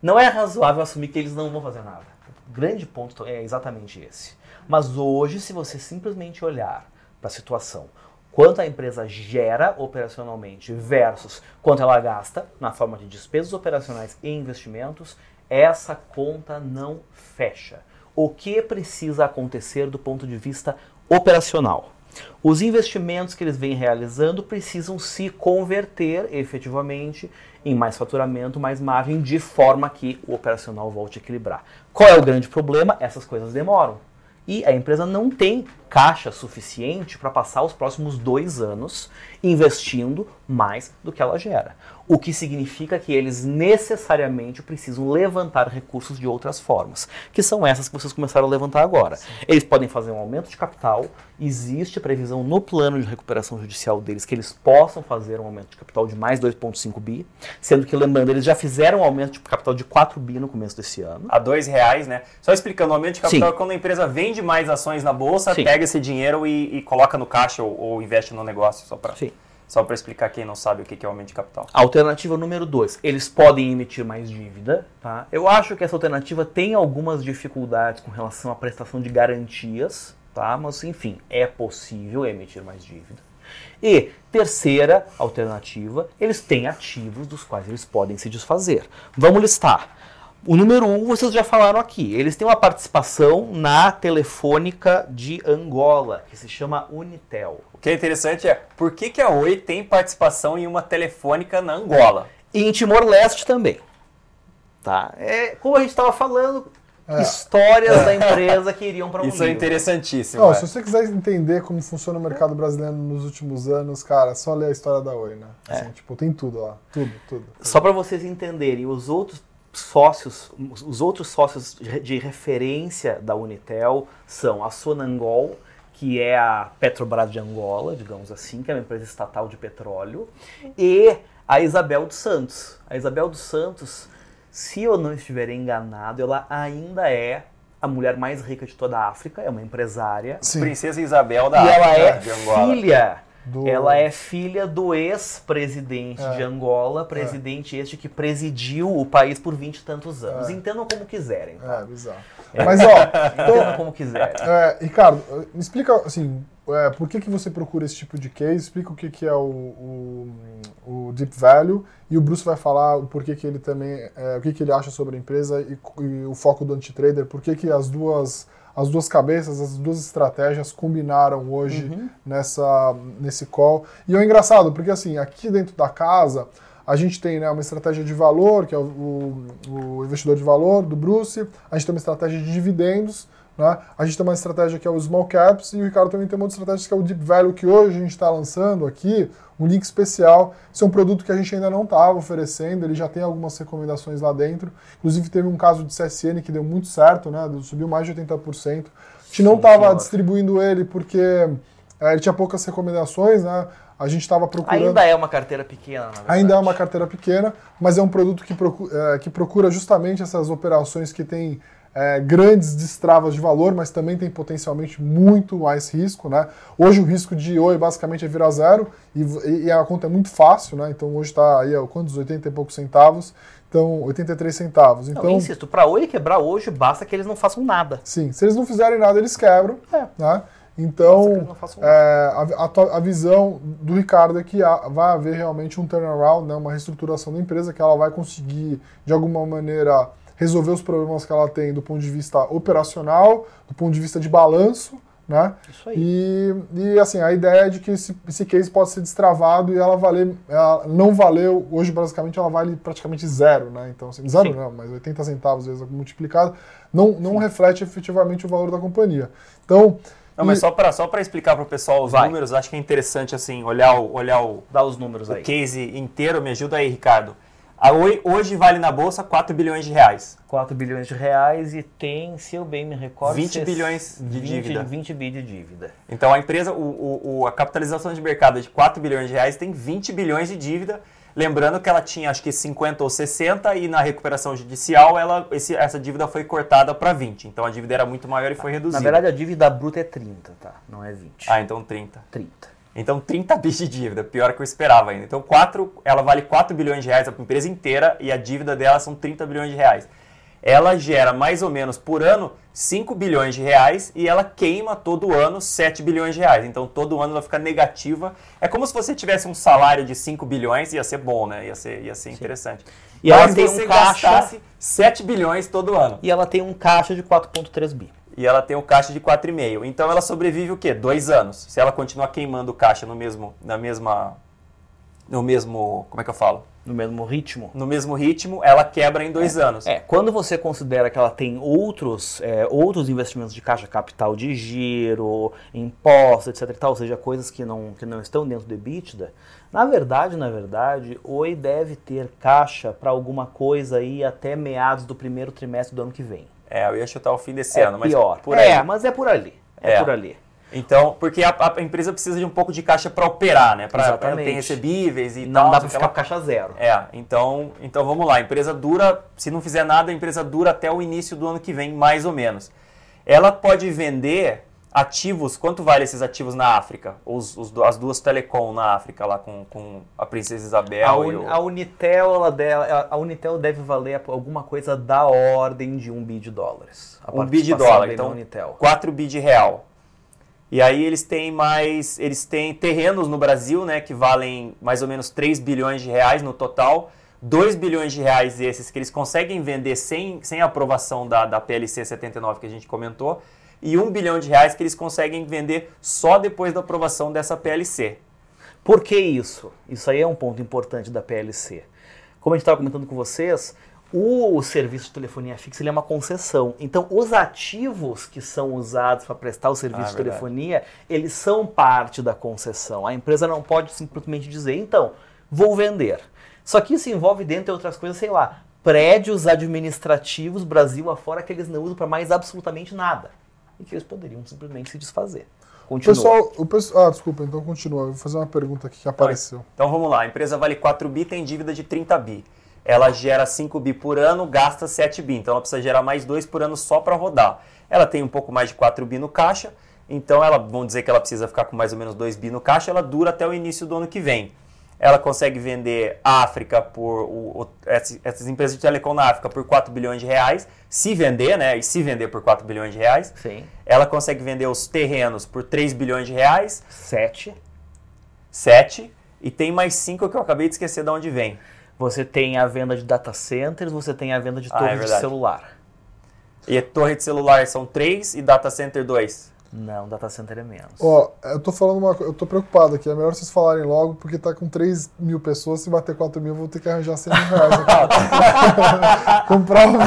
Speaker 2: não é razoável assumir que eles não vão fazer nada. O grande ponto é exatamente esse. Mas hoje, se você simplesmente olhar para a situação, quanto a empresa gera operacionalmente versus quanto ela gasta na forma de despesas operacionais e investimentos, essa conta não fecha. O que precisa acontecer do ponto de vista operacional? Os investimentos que eles vêm realizando precisam se converter efetivamente em mais faturamento, mais margem, de forma que o operacional volte a equilibrar. Qual é o grande problema? Essas coisas demoram. E a empresa não tem caixa suficiente para passar os próximos dois anos investindo mais do que ela gera. O que significa que eles necessariamente precisam levantar recursos de outras formas, que são essas que vocês começaram a levantar agora. Sim. Eles podem fazer um aumento de capital, existe previsão no plano de recuperação judicial deles que eles possam fazer um aumento de capital de mais 2,5 bi, sendo que, lembrando, eles já fizeram um aumento de capital de 4 bi no começo desse ano.
Speaker 3: A dois reais, né? Só explicando, o aumento de capital Sim. é quando a empresa vende mais ações na bolsa, Sim. pega esse dinheiro e, e coloca no caixa ou, ou investe no negócio, só para... Sim. Só para explicar quem não sabe o que é o aumento de capital.
Speaker 2: Alternativa número 2. Eles podem emitir mais dívida. Tá? Eu acho que essa alternativa tem algumas dificuldades com relação à prestação de garantias, tá? mas enfim, é possível emitir mais dívida. E terceira alternativa, eles têm ativos dos quais eles podem se desfazer. Vamos listar. O número um, vocês já falaram aqui. Eles têm uma participação na Telefônica de Angola, que se chama Unitel.
Speaker 3: O que é interessante é por que, que a Oi tem participação em uma telefônica na Angola?
Speaker 2: E em Timor-Leste também. Tá? É, como a gente estava falando, é. histórias é. da empresa que iriam para um
Speaker 3: Isso é livro. é interessantíssimo.
Speaker 1: Não, é. Se você quiser entender como funciona o mercado brasileiro nos últimos anos, cara, só ler a história da Oi, né? É. Assim, tipo, tem tudo lá. Tudo, tudo. tudo.
Speaker 2: Só para vocês entenderem, os outros sócios, os outros sócios de referência da Unitel são a Sonangol, que é a Petrobras de Angola, digamos assim, que é uma empresa estatal de petróleo, e a Isabel dos Santos. A Isabel dos Santos, se eu não estiver enganado, ela ainda é a mulher mais rica de toda a África, é uma empresária.
Speaker 3: Sim. Princesa Isabel da
Speaker 2: e
Speaker 3: África.
Speaker 2: E ela é filha do... Ela é filha do ex-presidente é. de Angola, presidente é. este que presidiu o país por vinte e tantos anos. É. Entendam como quiserem. Tá?
Speaker 1: É, bizarro. É. Mas, ó, [LAUGHS]
Speaker 2: entendam como quiserem.
Speaker 1: É, Ricardo, me explica, assim, é, por que, que você procura esse tipo de case? Explica o que, que é o, o, o Deep Value e o Bruce vai falar o porquê que ele também, é, o que, que ele acha sobre a empresa e, e o foco do anti-trader, por que, que as duas as duas cabeças, as duas estratégias combinaram hoje uhum. nessa, nesse call. E é engraçado, porque assim, aqui dentro da casa, a gente tem né, uma estratégia de valor, que é o, o, o, investidor de valor do Bruce, a gente tem uma estratégia de dividendos, né? A gente tem uma estratégia que é o Small Caps e o Ricardo também tem uma outra estratégia que é o Deep Value, que hoje a gente está lançando aqui, um link especial. Esse é um produto que a gente ainda não estava oferecendo, ele já tem algumas recomendações lá dentro. Inclusive teve um caso de CSN que deu muito certo, né? subiu mais de 80%. A gente não estava distribuindo ele porque é, ele tinha poucas recomendações, né? A gente estava procurando.
Speaker 2: Ainda é uma carteira pequena, na verdade.
Speaker 1: Ainda é uma carteira pequena, mas é um produto que procura, é, que procura justamente essas operações que têm é, grandes destravas de valor, mas também tem potencialmente muito mais risco. Né? Hoje o risco de Oi basicamente é virar zero e, e a conta é muito fácil, né? então hoje está aí, quantos? 80 e poucos centavos. Então, 83 centavos. Então,
Speaker 2: não, insisto, para Oi quebrar hoje, basta que eles não façam nada.
Speaker 1: Sim, se eles não fizerem nada, eles quebram. É. Né? Então, é, a, a, a, visão do Ricardo é que há, vai haver realmente um turnaround, né, uma reestruturação da empresa, que ela vai conseguir, de alguma maneira, resolver os problemas que ela tem do ponto de vista operacional, do ponto de vista de balanço, né? Isso aí. E, e assim, a ideia é de que esse, esse case pode ser destravado e ela valer, ela não valeu, hoje basicamente ela vale praticamente zero, né? Então, assim, zero Sim. não, mas 80 centavos vezes multiplicado, não, não reflete efetivamente o valor da companhia. Então,
Speaker 3: não, mas só para só explicar para o pessoal os Vai. números, acho que é interessante assim, olhar o, olhar o,
Speaker 2: Dá os números
Speaker 3: o
Speaker 2: aí.
Speaker 3: case inteiro. Me ajuda aí, Ricardo. A Oi hoje vale na bolsa 4 bilhões de reais.
Speaker 2: 4 bilhões de reais e tem, se eu bem me recordo,
Speaker 3: 20 bilhões de 20, dívida.
Speaker 2: 20 bi de dívida.
Speaker 3: Então a empresa, o, o, a capitalização de mercado é de 4 bilhões de reais tem 20 bilhões de dívida. Lembrando que ela tinha acho que 50 ou 60 e na recuperação judicial ela, esse, essa dívida foi cortada para 20. Então a dívida era muito maior e foi reduzida.
Speaker 2: Na verdade a dívida bruta é 30, tá? Não é 20.
Speaker 3: Ah, então 30.
Speaker 2: 30.
Speaker 3: Então, 30 [LAUGHS] bis de dívida, pior que eu esperava ainda. Então, 4, ela vale 4 bilhões de reais a empresa inteira e a dívida dela são 30 bilhões de reais. Ela gera mais ou menos por ano 5 bilhões de reais e ela queima todo ano 7 bilhões de reais. Então, todo ano ela fica negativa. É como se você tivesse um salário de 5 bilhões, ia ser bom, né? Ia ser, ia ser interessante.
Speaker 2: E ela Mas tem um caixa
Speaker 3: 7 bilhões todo ano.
Speaker 2: E ela tem um caixa de 4.3 bi
Speaker 3: e ela tem um caixa de 4,5. Então ela sobrevive o quê? Dois anos. Se ela continuar queimando caixa no mesmo, na mesma, no mesmo, como é que eu falo?
Speaker 2: No mesmo ritmo?
Speaker 3: No mesmo ritmo, ela quebra em dois
Speaker 2: é,
Speaker 3: anos.
Speaker 2: É, quando você considera que ela tem outros, é, outros investimentos de caixa capital de giro, impostos, etc e tal, ou seja, coisas que não, que não estão dentro do EBITDA, na verdade, na verdade, Oi deve ter caixa para alguma coisa aí até meados do primeiro trimestre do ano que vem.
Speaker 3: É, eu ia chutar o fim desse
Speaker 2: é
Speaker 3: ano, mas
Speaker 2: pior.
Speaker 3: por aí.
Speaker 2: É, mas é por ali. É, é. por ali.
Speaker 3: Então, porque a, a, empresa precisa de um pouco de caixa para operar, né? Para ter recebíveis e
Speaker 2: não
Speaker 3: tal.
Speaker 2: Não dá para ficar com caixa zero.
Speaker 3: É, então, então vamos lá. A empresa dura, se não fizer nada, a empresa dura até o início do ano que vem, mais ou menos. Ela pode vender ativos, quanto vale esses ativos na África? Os, os, as duas telecom na África, lá com, com a Princesa Isabel.
Speaker 2: A, Un, o... a Unitel, ela deve, a Unitel deve valer alguma coisa da ordem de um bi de dólares.
Speaker 3: um bi de dólar, então
Speaker 2: Unitel.
Speaker 3: 4 bi de real. E aí eles têm mais, eles têm terrenos no Brasil, né, que valem mais ou menos 3 bilhões de reais no total. 2 bilhões de reais esses que eles conseguem vender sem, sem aprovação da, da PLC 79 que a gente comentou e 1 bilhão de reais que eles conseguem vender só depois da aprovação dessa PLC.
Speaker 2: Por que isso? Isso aí é um ponto importante da PLC. Como a gente estava comentando com vocês, o serviço de telefonia fixa é uma concessão. Então, os ativos que são usados para prestar o serviço ah, de telefonia, eles são parte da concessão. A empresa não pode simplesmente dizer, então, vou vender. Só que isso envolve, dentre outras coisas, sei lá, prédios administrativos Brasil afora que eles não usam para mais absolutamente nada e que eles poderiam simplesmente se desfazer.
Speaker 1: Continua. Pessoal, o pessoal, ah, desculpa, então continua. Vou fazer uma pergunta aqui que apareceu.
Speaker 3: Então vamos lá. A empresa vale 4 bi, tem dívida de 30 bi. Ela gera 5 bi por ano, gasta 7 bi. Então ela precisa gerar mais 2 por ano só para rodar. Ela tem um pouco mais de 4 bi no caixa. Então ela, vamos dizer que ela precisa ficar com mais ou menos 2 bi no caixa. Ela dura até o início do ano que vem ela consegue vender África por o, o, essas empresas de telecom na África por 4 bilhões de reais, se vender, né? E se vender por 4 bilhões de reais.
Speaker 2: Sim.
Speaker 3: Ela consegue vender os terrenos por 3 bilhões de reais.
Speaker 2: 7.
Speaker 3: 7. E tem mais 5 que eu acabei de esquecer de onde vem.
Speaker 2: Você tem a venda de data centers, você tem a venda de torre ah, é de celular.
Speaker 3: E torre de celular são 3 e data center 2.
Speaker 2: Não, data center é menos.
Speaker 1: Ó, eu tô falando uma coisa, eu tô preocupado aqui. É melhor vocês falarem logo, porque tá com 3 mil pessoas. Se bater 4 mil, eu vou ter que arranjar 100 mil reais aqui. [LAUGHS] Comprar um mil.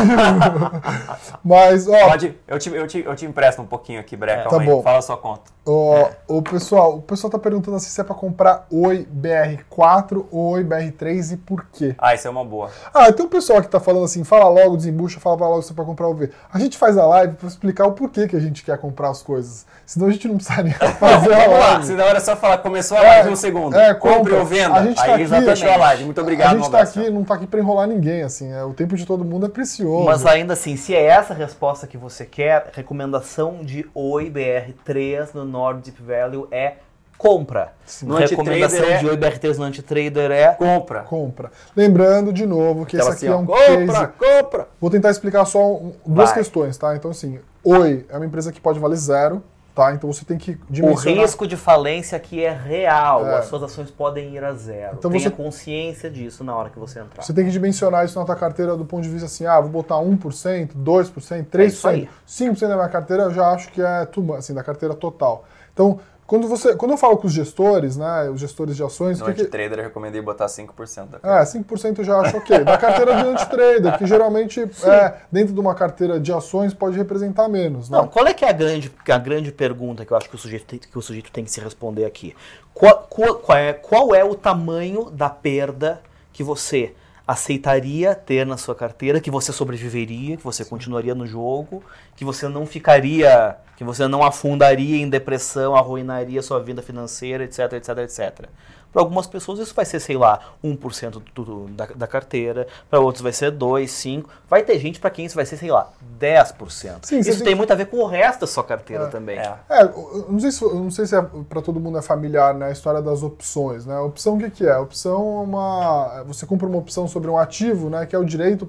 Speaker 1: Mas, ó.
Speaker 3: Pode, eu, te, eu, te, eu te empresto um pouquinho aqui, Breca.
Speaker 1: É. Tá bom.
Speaker 3: Fala a sua conta.
Speaker 1: Ó, é. o pessoal, o pessoal tá perguntando assim se é pra comprar Oi BR4 ou Oi BR3 e por quê.
Speaker 3: Ah, isso é uma boa.
Speaker 1: Ah, tem um pessoal que tá falando assim, fala logo, desembucha, fala logo se é pra comprar o V. A gente faz a live pra explicar o porquê que a gente quer comprar as coisas. Senão a gente não precisaria [LAUGHS] fazer a live.
Speaker 3: Senão era só falar, começou a live é, um segundo. É, compre ou venda. A gente tá Aí aqui, já fechou a live. Muito obrigado.
Speaker 1: A gente tá aqui, não tá aqui pra enrolar ninguém, assim. É, o tempo de todo mundo é precioso.
Speaker 2: Mas ainda assim, se é essa a resposta que você quer, recomendação de Oi BR3 no Nord Deep Value é compra. Sim. No recomendação é... de Oi BR3 no Antitrader é
Speaker 3: compra.
Speaker 1: Compra. Lembrando de novo que então, esse aqui assim, é um
Speaker 3: compra,
Speaker 1: case...
Speaker 3: compra.
Speaker 1: Vou tentar explicar só um, duas Vai. questões, tá? Então assim, Oi é uma empresa que pode valer zero, Tá? Então você tem que
Speaker 2: dimensionar... O risco de falência aqui é real, é. as suas ações podem ir a zero. Então Tenha você... consciência disso na hora que você entrar.
Speaker 1: Você tem que dimensionar isso na tua carteira do ponto de vista assim, ah, vou botar 1%, 2%, 3%, é 5% da minha carteira, eu já acho que é too assim, da carteira total. Então, quando, você, quando eu falo com os gestores, né, os gestores de ações...
Speaker 3: No que trader eu recomendei botar 5% da
Speaker 1: carteira. É, 5% eu já acho ok. Da carteira de anti-trader, que geralmente [LAUGHS] é, dentro de uma carteira de ações pode representar menos. Né?
Speaker 2: Não, qual é que é a grande, a grande pergunta que eu acho que o sujeito tem, que, o sujeito tem que se responder aqui? Qual, qual, qual, é, qual é o tamanho da perda que você aceitaria ter na sua carteira, que você sobreviveria, que você continuaria no jogo, que você não ficaria, que você não afundaria em depressão, arruinaria sua vida financeira, etc, etc, etc. Para algumas pessoas isso vai ser, sei lá, 1% do, do, da, da carteira, para outros vai ser 2, 5. Vai ter gente para quem isso vai ser, sei lá, 10%. Sim, isso tem, tem muito a ver com o resto da sua carteira
Speaker 1: é,
Speaker 2: também.
Speaker 1: É, é não sei se, não sei se é, para todo mundo é familiar né, a história das opções. Né? A opção o que, que é? A opção é uma. Você compra uma opção sobre um ativo, né, que é o direito,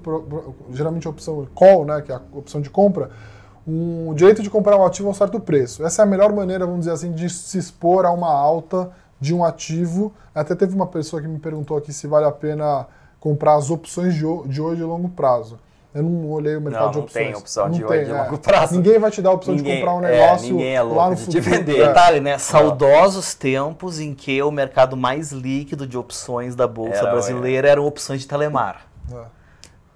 Speaker 1: geralmente a opção call, né, que é a opção de compra um direito de comprar um ativo a um certo preço. Essa é a melhor maneira, vamos dizer assim, de se expor a uma alta de um ativo. Até teve uma pessoa que me perguntou aqui se vale a pena comprar as opções de, de hoje e longo prazo. Eu não olhei o mercado
Speaker 3: Não,
Speaker 1: de
Speaker 3: não
Speaker 1: opções.
Speaker 3: tem opção de
Speaker 1: Não
Speaker 3: hoje
Speaker 1: tem,
Speaker 3: de
Speaker 1: é.
Speaker 3: longo prazo.
Speaker 1: Ninguém vai te dar a opção
Speaker 3: Ninguém-
Speaker 1: de comprar um
Speaker 3: é,
Speaker 1: negócio
Speaker 3: é louco
Speaker 1: lá no
Speaker 3: de
Speaker 1: futuro.
Speaker 3: vender.
Speaker 1: É.
Speaker 2: Detalhe, né? Saudosos tempos em que o mercado mais líquido de opções da Bolsa
Speaker 3: Era,
Speaker 2: Brasileira eram opções de telemar.
Speaker 1: É.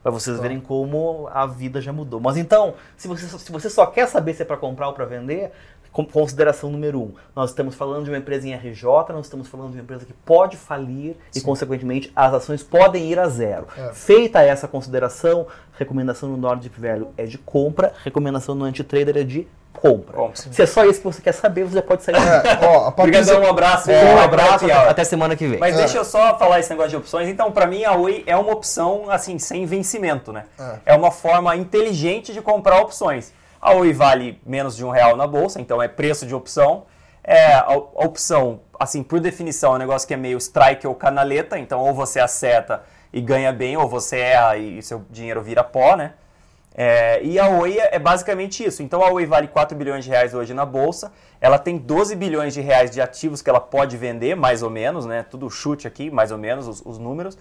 Speaker 2: Pra vocês verem como a vida já mudou. Mas então, se você, se você só quer saber se é para comprar ou para vender, consideração número um. Nós estamos falando de uma empresa em RJ, nós estamos falando de uma empresa que pode falir e, consequentemente, as ações podem ir a zero.
Speaker 1: É.
Speaker 2: Feita essa consideração, recomendação no Nord Deep Value é de compra, recomendação no Antitrader é de compra.
Speaker 3: Compra.
Speaker 2: Se é só isso que você quer saber, você já pode sair.
Speaker 1: É, ó, Patrícia,
Speaker 3: Obrigadão, um abraço.
Speaker 2: É,
Speaker 3: um
Speaker 2: abraço,
Speaker 3: Hour.
Speaker 2: até semana que vem.
Speaker 3: Mas
Speaker 1: É.
Speaker 3: deixa eu só falar esse negócio de opções. Então, para mim, a Oi é uma opção, assim, sem vencimento, né?
Speaker 1: É.
Speaker 3: É. uma forma inteligente de comprar opções. A Oi vale menos de um real na bolsa, então é preço de opção. É, a, opção, assim, por definição, é um negócio que é meio strike ou canaleta, então ou você acerta e ganha bem, ou você erra e seu dinheiro vira pó, né? É, e a Oi é é basicamente isso. Então a Oi vale 4 bilhões de reais hoje na bolsa. Ela tem 12 bilhões de reais de ativos que ela pode vender, mais ou menos, né? Tudo chute aqui, mais ou menos, os, os números.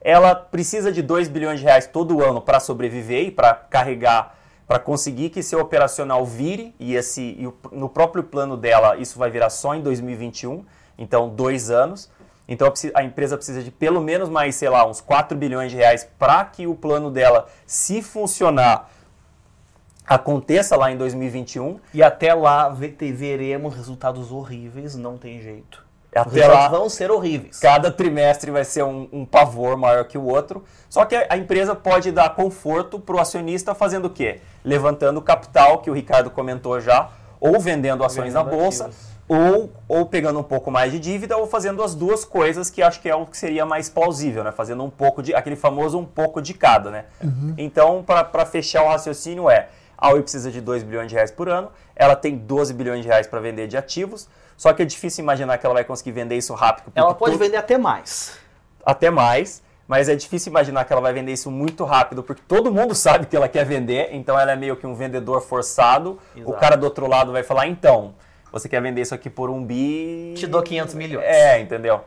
Speaker 3: Ela precisa de 2 bilhões de reais todo ano para sobreviver e para carregar, para conseguir que seu operacional vire. E, esse, e o- no próprio plano dela, isso vai virar só em 2021, então dois anos. Então a empresa precisa de pelo menos mais, sei lá, uns 4 bilhões de reais para que o plano dela, se funcionar, aconteça lá em 2021.
Speaker 2: E até lá veremos resultados horríveis, não tem jeito.
Speaker 3: Até lá,
Speaker 2: vão ser horríveis.
Speaker 3: cada trimestre vai ser um, um pavor maior que o outro. Só que a empresa pode dar conforto para o acionista fazendo o quê? Levantando capital, que o Ricardo comentou já, ou vendendo ações na
Speaker 2: Vendendo
Speaker 3: bolsa,
Speaker 2: ativos.
Speaker 3: ou, ou pegando um pouco mais de dívida, ou fazendo as duas coisas, que acho que é o que seria mais plausível, né? Fazendo um pouco de. aquele famoso um pouco de cada, né? Então, para fechar o raciocínio é. A Oi precisa de 2 bilhões de reais por ano, ela tem 12 bilhões de reais para vender de ativos, só que é difícil imaginar que ela vai conseguir vender isso rápido.
Speaker 2: Ela pode
Speaker 3: tudo-
Speaker 2: vender até mais.
Speaker 3: até mais, mas é difícil imaginar que ela vai vender isso muito rápido, porque todo mundo [LAUGHS] sabe que ela quer vender, então ela é meio que um vendedor forçado. O
Speaker 2: Exato.
Speaker 3: cara do outro lado vai falar, então, você quer vender isso aqui por um bi...
Speaker 2: Te dou 500 milhões.
Speaker 3: É, entendeu?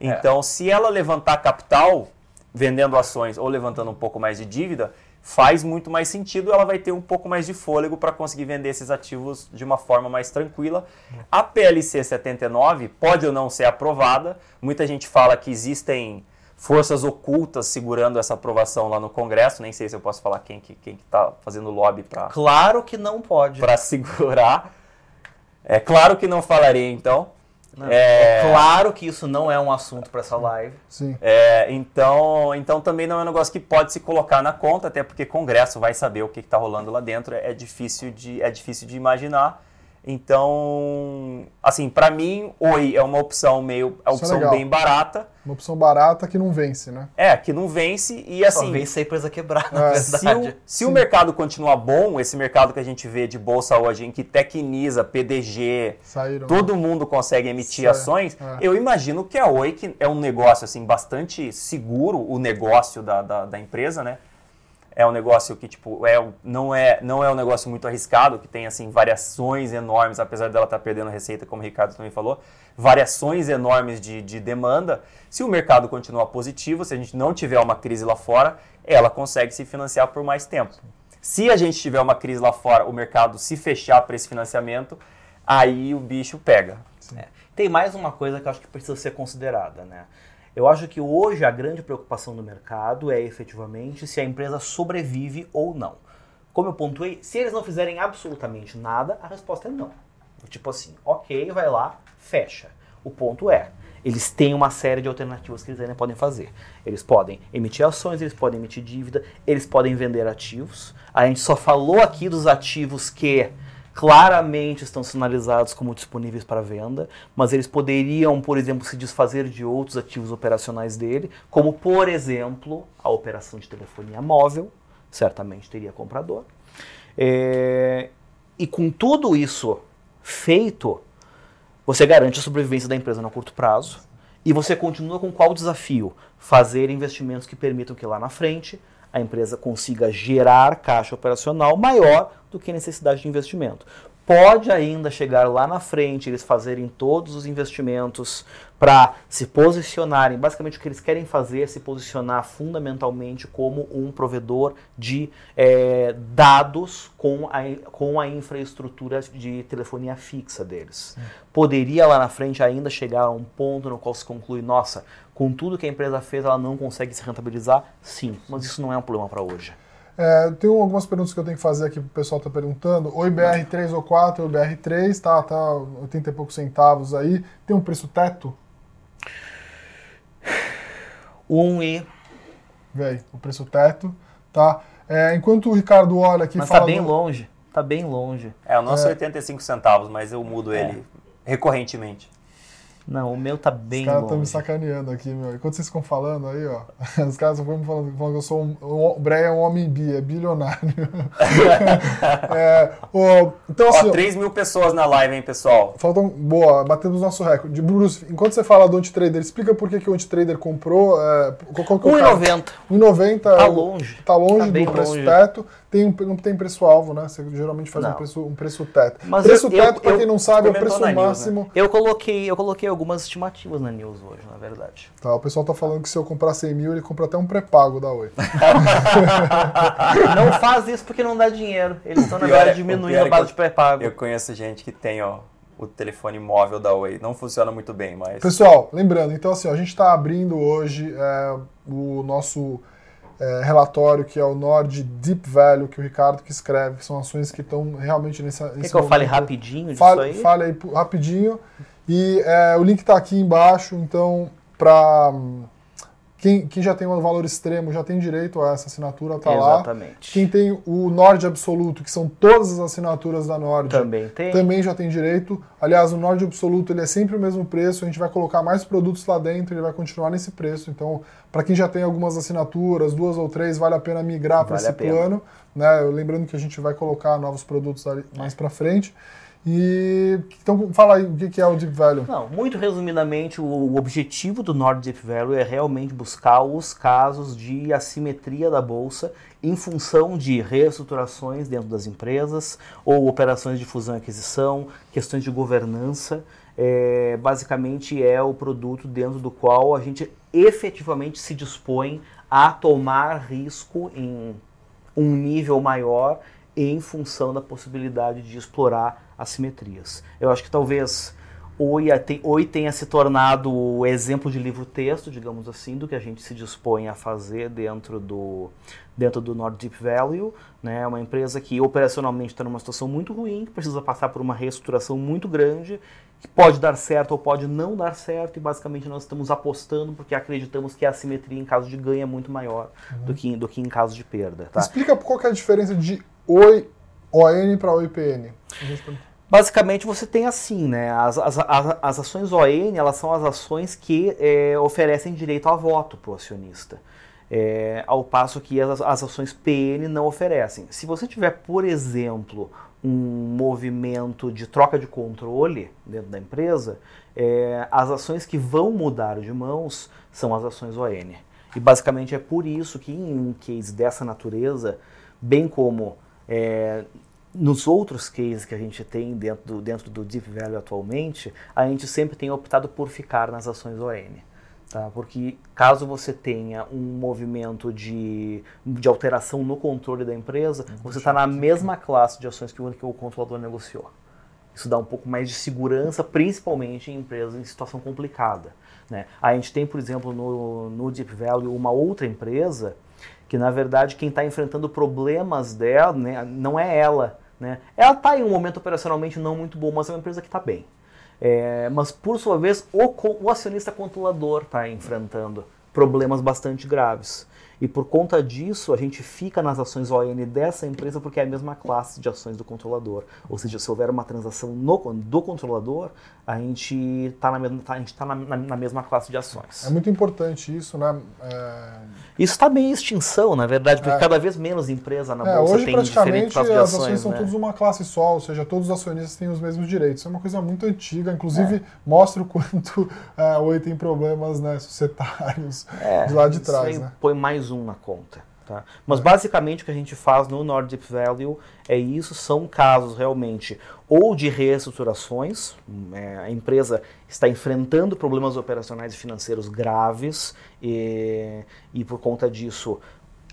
Speaker 3: Então, se ela levantar capital, vendendo ações ou levantando um pouco mais de dívida, faz muito mais sentido, ela vai ter um pouco mais de fôlego para conseguir vender esses ativos de uma forma mais tranquila. A PLC 79 pode ou não ser aprovada. Muita gente fala que existem forças ocultas segurando essa aprovação lá no Congresso. Nem sei se eu posso falar quem que quem está fazendo lobby para
Speaker 2: Claro que não pode.
Speaker 3: para [LAUGHS] segurar. É claro que não falarei, então.
Speaker 2: Não,
Speaker 3: É-
Speaker 2: é claro que isso não é um assunto para essa live.
Speaker 1: sim.
Speaker 3: É, então, então também não é um negócio que pode se colocar na conta, até porque Congresso vai saber o que está rolando lá dentro, é difícil de, é difícil de imaginar. Então, assim, para mim, Oi é uma opção meio, é
Speaker 1: é
Speaker 3: opção bem barata,
Speaker 1: Uma opção barata que não vence, né?
Speaker 3: é, que não vence e
Speaker 2: Só
Speaker 3: assim,
Speaker 2: vem se a empresa quebrar, na
Speaker 1: É,
Speaker 3: se
Speaker 2: verdade.
Speaker 3: o, se o mercado continuar bom, esse mercado que a gente vê de bolsa hoje, em que Tecnisa, PDG,
Speaker 1: Saíram.
Speaker 3: todo mundo consegue emitir
Speaker 1: Sai,
Speaker 3: ações,
Speaker 1: é.
Speaker 3: eu imagino que a Oi, que é um negócio assim bastante seguro, o negócio da, da, da empresa, né? É um negócio que, tipo, é, não, é, não é um negócio muito arriscado, que tem, assim, variações enormes, apesar dela estar perdendo receita, como o Ricardo também falou, variações enormes de, de demanda. Se o mercado continuar positivo, se a gente não tiver uma crise lá fora, ela consegue se financiar por mais tempo. Se a gente tiver uma crise lá fora, o mercado se fechar para esse financiamento, aí o bicho pega.
Speaker 2: É. Tem mais uma coisa que eu acho que precisa ser considerada, né? Eu acho que hoje a grande preocupação do mercado é efetivamente se a empresa sobrevive ou não. Como eu pontuei, se eles não fizerem absolutamente nada, a resposta é não. Tipo assim, ok, vai lá, fecha. O ponto é, eles têm uma série de alternativas que eles ainda podem fazer. Eles podem emitir ações, eles podem emitir dívida, eles podem vender ativos. A gente só falou aqui dos ativos que claramente estão sinalizados como disponíveis para venda, mas eles poderiam, por exemplo, se desfazer de outros ativos operacionais dele, como por exemplo a operação de telefonia móvel, certamente teria comprador. É, E com tudo isso feito, você garante a sobrevivência da empresa no curto prazo e você continua com qual desafio? Fazer investimentos que permitam que lá na frente a empresa consiga gerar caixa operacional maior do que a necessidade de investimento. Pode ainda chegar lá na frente, eles fazerem todos os investimentos para se posicionarem. Basicamente, o que eles querem fazer é se posicionar fundamentalmente como um provedor de é, dados com a, com a infraestrutura de telefonia fixa deles. Poderia lá na frente ainda chegar a um ponto no qual se conclui: nossa, com tudo que a empresa fez, ela não consegue se rentabilizar? Sim, mas isso não é um problema para hoje.
Speaker 1: É, tem algumas perguntas que eu tenho que fazer aqui, o pessoal está perguntando. Oi BR3 ou 4, oi BR3, tá, tá 80 e poucos centavos aí. Tem um preço teto?
Speaker 2: Um e.
Speaker 1: Véi, o preço teto, tá? É, enquanto o Ricardo olha aqui
Speaker 2: Mas tá bem do... longe, tá bem longe.
Speaker 3: É, o nosso é 85 centavos, mas eu mudo é. ele recorrentemente.
Speaker 2: Não, o meu tá bem
Speaker 1: Os caras estão me sacaneando aqui, meu. Enquanto vocês ficam falando aí, ó. [LAUGHS] Os caras estão falando, falando que eu sou um. O Breia é um homem bi, é bilionário. [LAUGHS]
Speaker 3: é, o, então, assim, ó, 3 mil pessoas na live, hein, pessoal?
Speaker 1: Faltam. Boa, batemos nosso recorde. Bruce, enquanto você fala do Antitrader, explica por que, que o Antitrader comprou. É, qual,
Speaker 2: qual é 1,90.
Speaker 1: 1,90.
Speaker 2: Tá longe.
Speaker 1: Tá longe tá do preço longe. teto tem, não tem preço-alvo, né? Você geralmente faz um preço, um preço teto. Mas preço eu, teto, para quem não sabe, é o preço máximo.
Speaker 2: News, né? Eu coloquei, eu coloquei algumas estimativas na News hoje, na verdade.
Speaker 1: Tá, o pessoal tá falando que se eu comprar 100 mil, ele compra até um pré-pago da Oi. [LAUGHS]
Speaker 2: não faz isso porque não dá dinheiro. Eles estão, na verdade, é- diminuindo a é base de pré-pago.
Speaker 3: Eu conheço gente que tem, ó, o telefone móvel da Oi. Não funciona muito bem, mas.
Speaker 1: Pessoal, lembrando, então assim, ó, a gente está abrindo hoje é, o nosso é, relatório que é o Nord Deep Value, que o Ricardo que escreve, que são ações que estão realmente nessa.
Speaker 2: Quer que eu fale rapidinho disso
Speaker 1: fale,
Speaker 2: aí?
Speaker 1: Fale aí rapidinho. E é, o link está aqui embaixo, então, para quem, quem já tem um valor extremo já tem direito a essa assinatura, tá
Speaker 2: lá. Exatamente.
Speaker 1: Quem tem o Nord Absoluto, que são todas as assinaturas da Nord,
Speaker 2: também tem.
Speaker 1: Também já tem direito. Aliás, o Nord Absoluto ele é sempre o mesmo preço, a gente vai colocar mais produtos lá dentro, ele vai continuar nesse preço. Então, para quem já tem algumas assinaturas, duas ou três, vale a pena migrar para esse plano. Né? Lembrando que a gente vai colocar novos produtos mais para frente. E então fala aí o que é o Deep Value.
Speaker 2: Não, muito resumidamente, o objetivo do Nord Deep Value é realmente buscar os casos de assimetria da bolsa em função de reestruturações dentro das empresas ou operações de fusão e aquisição, questões de governança. É, basicamente é o produto dentro do qual a gente efetivamente se dispõe a tomar risco em um nível maior em função da possibilidade de explorar assimetrias. Eu acho que talvez Oi, tenha se tornado o exemplo de livro-texto, digamos assim, do que a gente se dispõe a fazer dentro do, dentro do Nord Deep Value. Né? É uma empresa que operacionalmente está numa situação muito ruim, que precisa passar por uma reestruturação muito grande, que pode dar certo ou pode não dar certo, e basicamente nós estamos apostando porque acreditamos que a assimetria em caso de ganho é muito maior uhum. do, que, do que em caso de perda. Tá?
Speaker 1: Explica qual é a diferença de Oi ON para OIPN.
Speaker 2: Basicamente você tem assim, né? As, as, as, as ações ON elas são as ações que é, oferecem direito a voto para o acionista. É, ao passo que as, as ações PN não oferecem. Se você tiver, por exemplo, um movimento de troca de controle dentro da empresa, é, as ações que vão mudar de mãos são as ações ON. E basicamente é por isso que em um case dessa natureza, bem como é, nos outros cases que a gente tem dentro do, dentro do Deep Value atualmente, a gente sempre tem optado por ficar nas ações ON. Tá? Porque caso você tenha um movimento de, de alteração no controle da empresa, você está na mesma classe de ações que o, que o controlador negociou. Isso dá um pouco mais de segurança, principalmente em empresas em situação complicada. Né? A gente tem, por exemplo, no, no Deep Value uma outra empresa que na verdade quem está enfrentando problemas dela né, não é ela. Né? Ela está em um momento operacionalmente não muito bom, mas é uma empresa que está bem. É, mas por sua vez o, o acionista controlador está enfrentando problemas bastante graves. E por conta disso, a gente fica nas ações ON dessa empresa porque é a mesma classe de ações do controlador. Ou seja, se houver uma transação no, do controlador, a gente está na, gente tá na, na, na, mesma classe de ações.
Speaker 1: É muito importante isso, né? É...
Speaker 2: Isso está bem em extinção, na verdade, porque é. cada vez menos empresa na é, bolsa
Speaker 1: hoje,
Speaker 2: tem diferentes classes de
Speaker 1: ações.
Speaker 2: As ações
Speaker 1: são
Speaker 2: né?
Speaker 1: todas uma classe só, ou seja, todos os acionistas têm os mesmos direitos. Isso é uma coisa muito antiga, inclusive é. mostra o [LAUGHS] quanto a Oi tem problemas né, societários
Speaker 2: é,
Speaker 1: de lá de trás. Né?
Speaker 2: Põe mais um na conta. Tá? Mas basicamente o que a gente faz no Nordic Value é isso, são casos realmente ou de reestruturações, é, a empresa está enfrentando problemas operacionais e financeiros graves e, e por conta disso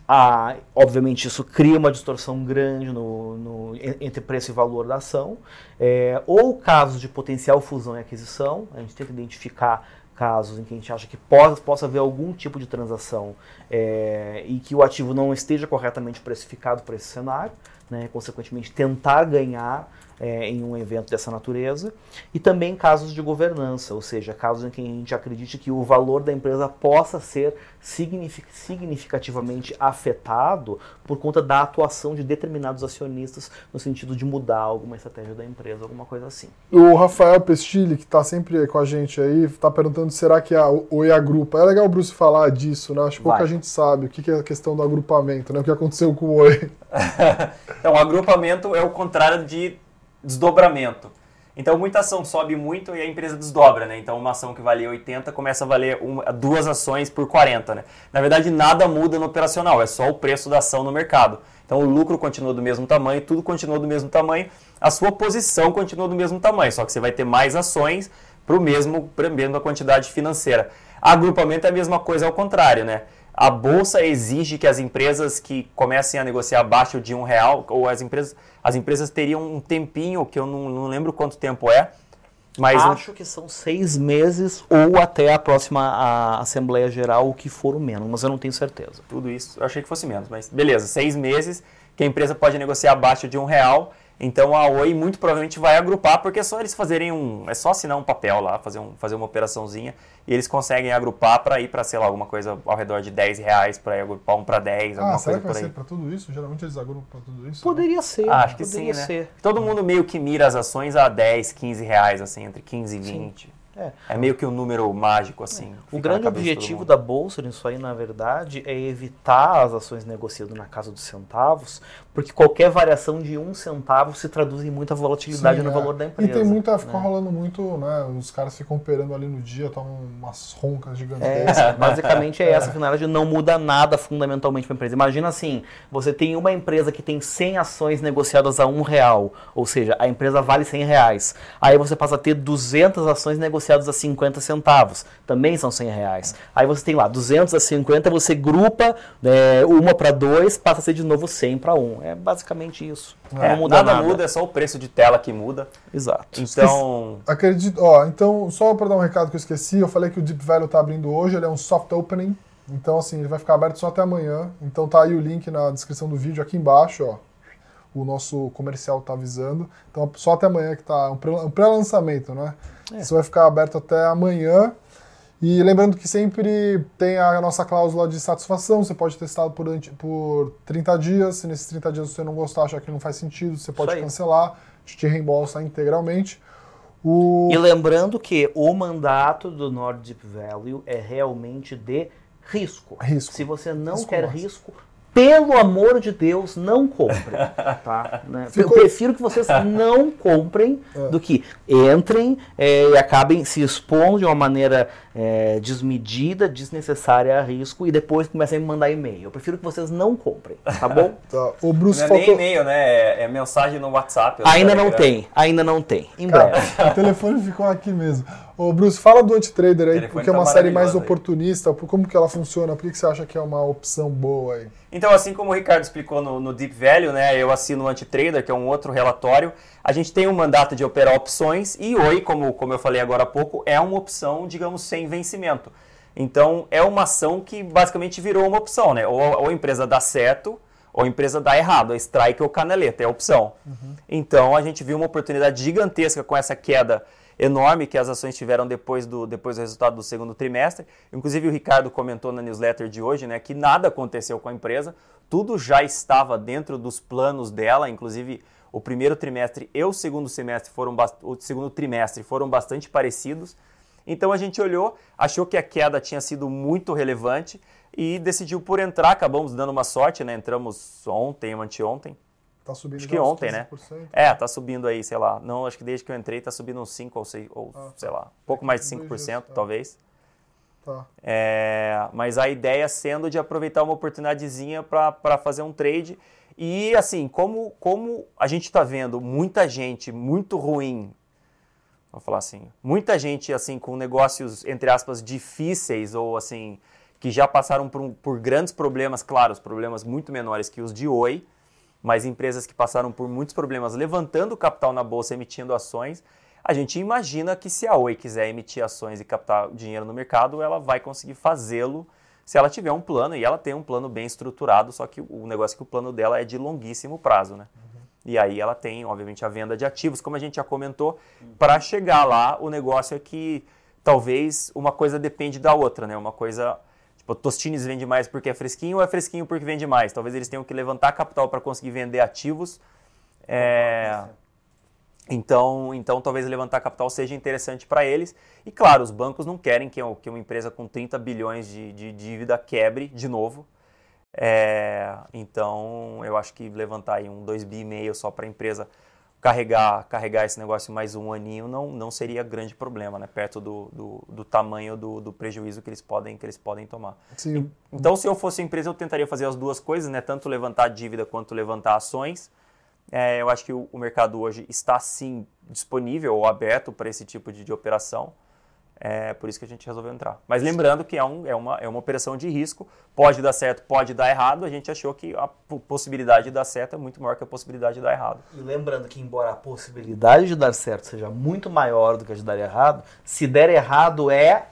Speaker 2: a, obviamente isso cria uma distorção grande no, no, entre preço e valor da ação, é, ou casos de potencial fusão e aquisição, a gente tenta identificar casos em que a gente acha que possa, possa haver algum tipo de transação é, e que o ativo não esteja corretamente precificado para esse cenário, né, consequentemente tentar ganhar é, em um evento dessa natureza, e também casos de governança, ou seja, casos em que a gente acredite que o valor da empresa possa ser significativamente afetado por conta da atuação de determinados acionistas no sentido de mudar alguma estratégia da empresa, alguma coisa assim.
Speaker 1: O Rafael Pestilli, que está sempre com a gente aí, está perguntando será que a Oi agrupa. É legal o Bruce falar disso, né? Acho que pouca gente sabe o que é a questão do agrupamento, né? O que aconteceu com o Oi. [LAUGHS]
Speaker 3: então, o agrupamento é o contrário de desdobramento. Então, muita ação sobe muito e a empresa desdobra, né? Então, uma ação que valia 80 começa a valer uma, duas ações por 40, né? Na verdade, nada muda no operacional, é só o preço da ação no mercado. Então, o lucro continua do mesmo tamanho, tudo continua do mesmo tamanho, a sua posição continua do mesmo tamanho, só que você vai ter mais ações para o mesmo, pra mesma quantidade financeira. Agrupamento é a mesma coisa ao contrário, né? A bolsa exige que as empresas que comecem a negociar abaixo de um real, ou as empresas, as empresas teriam um tempinho, que eu não, não lembro quanto tempo é, mas
Speaker 2: Acho um... que são seis meses ou até a próxima a Assembleia Geral, o que for o menos, mas eu não tenho certeza.
Speaker 3: Tudo isso, eu achei que fosse menos, mas beleza, seis meses que a empresa pode negociar abaixo de um real então a Oi muito provavelmente vai agrupar, porque é só eles fazerem um. É só assinar um papel lá, fazer, um, fazer uma operaçãozinha, e eles conseguem agrupar para ir para, sei lá, alguma coisa ao redor de 10 reais, para agrupar um para 10,
Speaker 1: ah,
Speaker 3: alguma
Speaker 1: será
Speaker 3: coisa
Speaker 1: que vai
Speaker 3: por aí.
Speaker 1: ser para tudo isso? Geralmente eles agrupam para tudo isso?
Speaker 2: Poderia né? ser.
Speaker 3: Ah, acho que sim, né? Ser. Todo mundo meio que mira as ações a 10, 15 reais, assim, entre 15 e 20. Sim. É. é meio que um número mágico, assim.
Speaker 2: É. O grande objetivo da Bolsa nisso aí, na verdade, é evitar as ações negociadas na casa dos centavos, porque qualquer variação de um centavo se traduz em muita volatilidade Sim, no é. valor da empresa.
Speaker 1: E tem muita, fica né? rolando muito, né? Os caras ficam operando ali no dia, tomam umas roncas gigantescas.
Speaker 2: É, [LAUGHS] basicamente é essa finalidade, não muda nada fundamentalmente para a empresa. Imagina assim, você tem uma empresa que tem 100 ações negociadas a um real, ou seja, a empresa vale 100 reais. Aí você passa a ter 200 ações negociadas a 50 centavos, também são 100 reais. Aí você tem lá 200 a 50, você grupa é, uma para dois, passa a ser de novo 100 para um. É basicamente isso.
Speaker 3: É, não muda nada, nada, muda, é só o preço de tela que muda.
Speaker 2: Exato.
Speaker 3: Então.
Speaker 1: Acredito. Ó, então, só para dar um recado que eu esqueci, eu falei que o Deep Value está abrindo hoje, ele é um soft opening. Então, assim, ele vai ficar aberto só até amanhã. Então tá aí o link na descrição do vídeo aqui embaixo, ó. O nosso comercial tá avisando. Então, só até amanhã que tá um pré-lançamento, né? É. Isso vai ficar aberto até amanhã. E lembrando que sempre tem a nossa cláusula de satisfação, você pode testar por, por 30 dias, se nesses 30 dias você não gostar, achar que não faz sentido, você pode cancelar, a gente te reembolsa integralmente.
Speaker 2: O... E lembrando que o mandato do Nordic Value é realmente de risco.
Speaker 1: risco.
Speaker 2: Se você não risco quer risco, pelo amor de Deus, não comprem. [LAUGHS] Tá? Né? Eu prefiro que vocês [LAUGHS] não comprem é. do que entrem é, e acabem se expondo de uma maneira é, desmedida, desnecessária a risco e depois comecem a me mandar e-mail. Eu prefiro que vocês não comprem, tá bom? [LAUGHS]
Speaker 1: tá. O Bruce
Speaker 3: não
Speaker 1: é faltou...
Speaker 3: nem e-mail, né? É, é mensagem no WhatsApp.
Speaker 2: Ainda não tem, ainda não tem. Em breve. [LAUGHS]
Speaker 1: o telefone ficou aqui mesmo. Ô Bruce, fala do Antitrader aí, porque é uma tá série mais oportunista. Aí. Como que ela funciona? Por que você acha que é uma opção boa aí?
Speaker 3: Então, assim como o Ricardo explicou no, no Deep Value, né? Eu assino o Antitrader, que é um outro relatório. A gente tem um mandato de operar opções e Oi, como, como eu falei agora há pouco, é uma opção, digamos, sem vencimento. Então, é uma ação que basicamente virou uma opção, né? Ou, ou a empresa dá certo, ou a empresa dá errado, a strike ou caneleta, é a opção. Uhum. Então, a gente viu uma oportunidade gigantesca com essa queda enorme que as ações tiveram depois do, depois do resultado do segundo trimestre. Inclusive, o Ricardo comentou na newsletter de hoje né, que nada aconteceu com a empresa, tudo já estava dentro dos planos dela, inclusive o primeiro trimestre e o segundo semestre foram o segundo trimestre foram bastante parecidos. Então a gente olhou, achou que a queda tinha sido muito relevante e decidiu por entrar. Acabamos dando uma sorte, né? Entramos ontem, anteontem.
Speaker 1: Tá subindo
Speaker 3: acho que ontem, 15%. né? É, tá subindo aí, sei lá. Não, acho que desde que eu entrei tá subindo uns 5 ou 6, ou ah, sei lá, pouco mais de 5%, dias, tá. talvez.
Speaker 1: Tá.
Speaker 3: É, mas a ideia sendo de aproveitar uma oportunidadezinha para fazer um trade. E assim, como, como a gente está vendo muita gente muito ruim, vou falar assim, muita gente assim com negócios, entre aspas, difíceis ou assim, que já passaram por, por grandes problemas, claro, os problemas muito menores que os de Oi, mas empresas que passaram por muitos problemas levantando capital na bolsa, emitindo ações, a gente imagina que se a Oi quiser emitir ações e captar dinheiro no mercado, ela vai conseguir fazê-lo se ela tiver um plano, e ela tem um plano bem estruturado, só que o negócio é que o plano dela é de longuíssimo prazo, né? Uhum. E aí ela tem, obviamente, a venda de ativos, como a gente já comentou, uhum. para chegar lá, o negócio é que talvez uma coisa depende da outra, né? Uma coisa, tipo, Tostines vende mais porque é fresquinho ou é fresquinho porque vende mais? Talvez eles tenham que levantar capital para conseguir vender ativos. É, então, então, talvez levantar capital seja interessante para eles. E claro, os bancos não querem que, que uma empresa com 30 bilhões de, de dívida quebre de novo. É, então, eu acho que levantar aí um 2,5 bi e meio só para a empresa carregar, carregar esse negócio mais um aninho não, não seria grande problema, né? Perto do, do, do tamanho do, do, prejuízo que eles podem, que eles podem tomar.
Speaker 1: Sim.
Speaker 3: Então, se eu fosse empresa, eu tentaria fazer as duas coisas, né? Tanto levantar dívida quanto levantar ações. É, eu acho que o, o, mercado hoje está sim disponível ou aberto para esse tipo de, de operação. É por isso que a gente resolveu entrar. Mas lembrando que é, um, é, uma, é uma operação de risco, pode dar certo, pode dar errado. A gente achou que a possibilidade de dar certo é muito maior que a possibilidade de dar errado.
Speaker 2: E lembrando que, embora a possibilidade de dar certo seja muito maior do que a de dar errado, se der errado é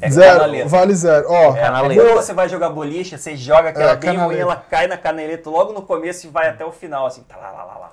Speaker 1: é zero, canaleta. vale zero. Ó,
Speaker 3: é, quando você vai jogar boliche, você joga aquela é, bem ruim, ela cai na caneleta logo no começo e vai até o final, assim, tá lá, lá, lá, lá.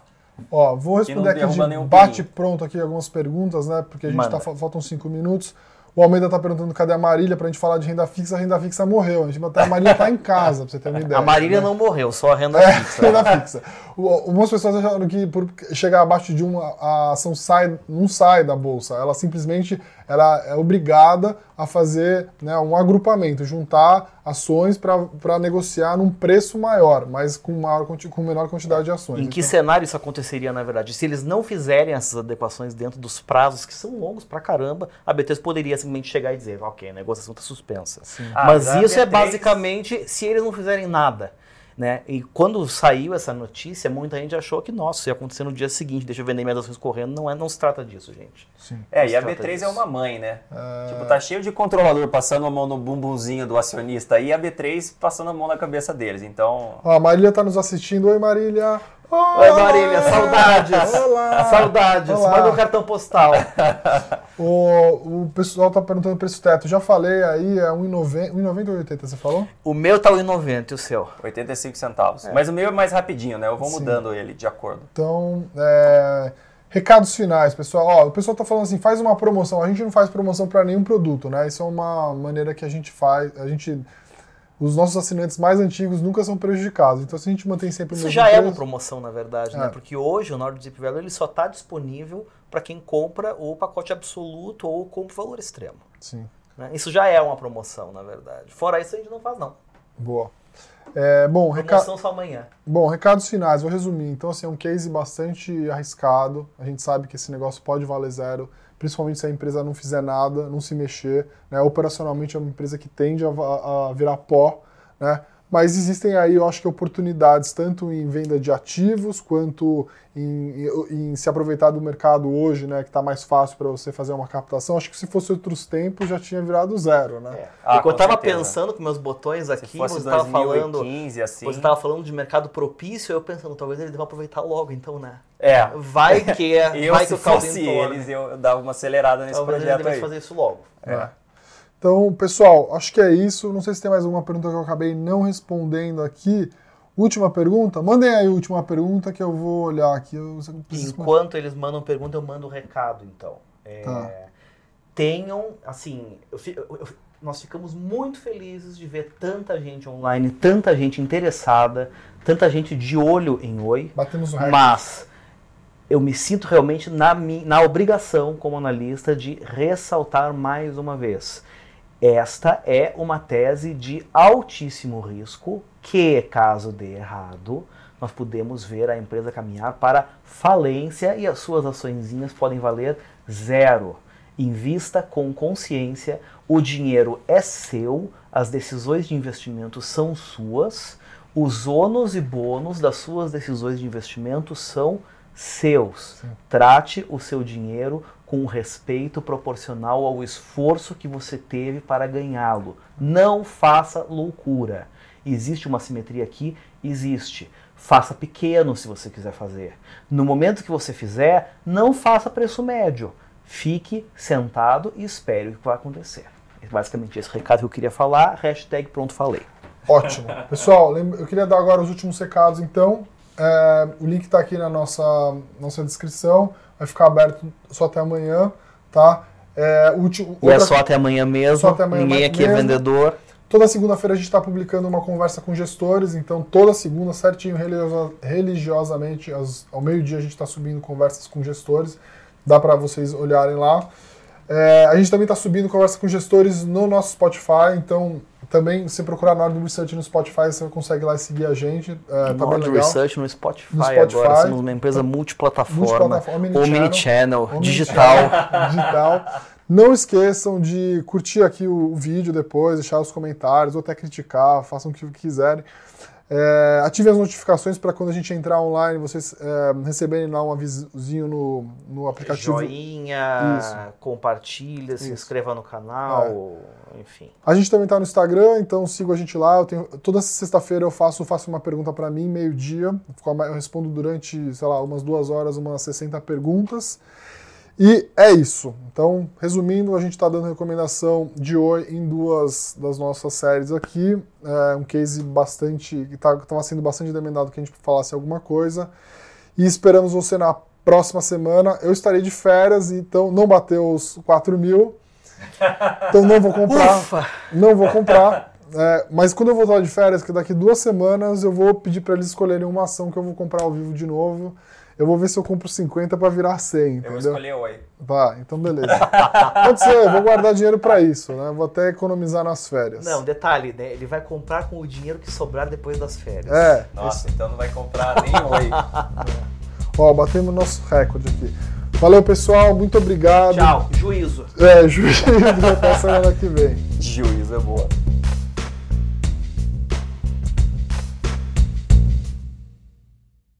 Speaker 1: Ó, vou responder aqui de bate pronto aqui algumas perguntas, né? Porque a gente Manda. tá faltam cinco minutos. O Almeida tá perguntando cadê a Marília pra gente falar de renda fixa. A renda fixa morreu. A, gente, a Marília tá em casa, pra você ter uma ideia.
Speaker 2: A Marília né? não morreu, só a renda é, fixa. [LAUGHS]
Speaker 1: renda fixa. Algumas pessoas acharam que por chegar abaixo de uma a ação sai, não sai da bolsa. Ela simplesmente ela é obrigada a fazer né, um agrupamento, juntar ações para negociar num preço maior, mas com, maior, com menor quantidade de ações.
Speaker 2: Em que então, cenário isso aconteceria, na verdade? Se eles não fizerem essas adequações dentro dos prazos, que são longos pra caramba, a B3 poderia simplesmente chegar e dizer, ok, a negociação está suspensa. Ah, mas isso é basicamente se eles não fizerem nada. Né? E quando saiu essa notícia, muita gente achou que, nossa, ia acontecer no dia seguinte, deixa eu vender minhas ações correndo. Não, é, não se trata disso, gente.
Speaker 3: Sim. É, e a B3 disso. é uma mãe, né? É... Tipo, tá cheio de controlador passando a mão no bumbumzinho do acionista e a B3 passando a mão na cabeça deles. Então.
Speaker 1: Ó, a Marília tá nos assistindo. Oi, Marília.
Speaker 2: Oi, Marília, saudades. Olá. Saudades. Olá. Manda um cartão postal. [LAUGHS]
Speaker 1: o, o pessoal tá perguntando o preço teto. Já falei aí, é 1,90 ou 80, você falou?
Speaker 2: O meu tá 1,90 e o seu?
Speaker 3: 85 centavos. É. Mas o meu é mais rapidinho, né? Eu vou Sim. mudando ele de acordo.
Speaker 1: Então, é... Recados finais, pessoal. Ó, o pessoal tá falando assim, faz uma promoção. A gente não faz promoção para nenhum produto, né? Isso é uma maneira que a gente faz. A gente os nossos assinantes mais antigos nunca são prejudicados. Então, se a gente mantém sempre o
Speaker 2: Isso já preço, é uma promoção, na verdade, né? é. né? Porque hoje o NordZip Value ele só está disponível para quem compra o pacote absoluto ou compra o valor extremo.
Speaker 1: Sim.
Speaker 2: Né? Isso já é uma promoção, na verdade. Fora isso, a gente não faz, não.
Speaker 1: Boa. É, bom,
Speaker 2: Promoção reca... só amanhã.
Speaker 1: Bom, recados finais, vou resumir. Então, assim, é um case bastante arriscado. A gente sabe que esse negócio pode valer zero principalmente se a empresa não fizer nada, não se mexer. Né? Operacionalmente é uma empresa que tende a, a virar pó, né? Mas existem aí, eu acho que oportunidades tanto em venda de ativos quanto em, em, em se aproveitar do mercado hoje, né, que está mais fácil para você fazer uma captação. Acho que se fosse outros tempos já tinha virado zero, né? É.
Speaker 2: Ah, eu estava pensando com meus botões aqui, você estava falando,
Speaker 3: assim.
Speaker 2: você estava falando de mercado propício, eu pensando talvez eles devam aproveitar logo, então, né?
Speaker 3: É.
Speaker 2: Vai [LAUGHS] que é,
Speaker 3: eu,
Speaker 2: vai
Speaker 3: se que fosse eles, eu, eu, dava uma acelerada nesse talvez projeto eles
Speaker 2: aí. fazer isso logo.
Speaker 1: É. é. Então, pessoal, acho que é isso. Não sei se tem mais alguma pergunta que eu acabei não respondendo aqui. Última pergunta? Mandem aí a última pergunta que eu vou olhar aqui.
Speaker 2: Enquanto eles mandam pergunta, eu mando o um recado, então. É, tá. Tenham, assim, eu, eu, nós ficamos muito felizes de ver tanta gente online, tanta gente interessada, tanta gente de olho em Oi.
Speaker 1: Batemos o recorde.
Speaker 2: Mas eu me sinto realmente na, na obrigação, como analista, de ressaltar mais uma vez esta é uma tese de altíssimo risco que, caso dê errado, nós podemos ver a empresa caminhar para falência e as suas açõezinhas podem valer zero. Invista com consciência, o dinheiro é seu, as decisões de investimento são suas, os ônus e bônus das suas decisões de investimento são seus. Sim. Trate o seu dinheiro com respeito proporcional ao esforço que você teve para ganhá-lo. Não faça loucura. Existe uma simetria aqui? Existe. Faça pequeno se você quiser fazer. No momento que você fizer, não faça preço médio. Fique sentado e espere o que vai acontecer. É basicamente esse recado que eu queria falar. Hashtag pronto falei.
Speaker 1: Ótimo. Pessoal, eu queria dar agora os últimos recados, então. É, o link está aqui na nossa, nossa descrição. Vai ficar aberto só até amanhã, tá?
Speaker 2: É, último, e é só até amanhã mesmo. Até amanhã Ninguém aqui é mesmo. é vendedor.
Speaker 1: Toda segunda-feira a gente está publicando uma conversa com gestores, então toda segunda, certinho, religiosamente, ao meio-dia a gente está subindo conversas com gestores. Dá para vocês olharem lá. É, a gente também está subindo conversa com gestores no nosso Spotify, então também se procurar Nord Research no Spotify, você consegue lá seguir a gente.
Speaker 2: É, tá Nord Research no Spotify, no Spotify agora, somos uma empresa multiplataforma, multiplataforma omnichannel, omni digital. [LAUGHS]
Speaker 1: digital. Não esqueçam de curtir aqui o, o vídeo depois, deixar os comentários, ou até criticar, façam o que quiserem. É, ative as notificações para quando a gente entrar online, vocês é, receberem lá um avisozinho no, no aplicativo.
Speaker 2: Joinha, Isso. compartilha, Isso. se inscreva no canal, é. Enfim.
Speaker 1: A gente também está no Instagram, então siga a gente lá. Eu tenho, toda sexta-feira eu faço, faço uma pergunta para mim, meio-dia. Eu respondo durante, sei lá, umas duas horas, umas 60 perguntas. E é isso. Então, resumindo, a gente está dando recomendação de Oi em duas das nossas séries aqui. É um case bastante. que estava tá, sendo bastante demandado que a gente falasse alguma coisa. E esperamos você na próxima semana. Eu estarei de férias, então não bateu os 4 mil. Então não vou comprar. Ufa. Não vou comprar. É, mas quando eu voltar de férias, que daqui duas semanas, eu vou pedir para eles escolherem uma ação que eu vou comprar ao vivo de novo. Eu vou ver se eu compro 50 para virar 100, entendeu? Eu vou
Speaker 3: escolher Oi.
Speaker 1: Tá, então beleza. Pode ser, vou guardar dinheiro para isso, né? Vou até economizar nas férias.
Speaker 2: Não, detalhe, né? Ele vai comprar com o dinheiro que sobrar depois das férias.
Speaker 1: É.
Speaker 3: Nossa, então não vai comprar nem Oi.
Speaker 1: É. [LAUGHS] Ó, batemos nosso recorde aqui. Valeu, pessoal. Muito obrigado.
Speaker 2: Tchau. Juízo.
Speaker 1: É, juízo. [LAUGHS] Até semana que vem.
Speaker 3: Juízo é boa.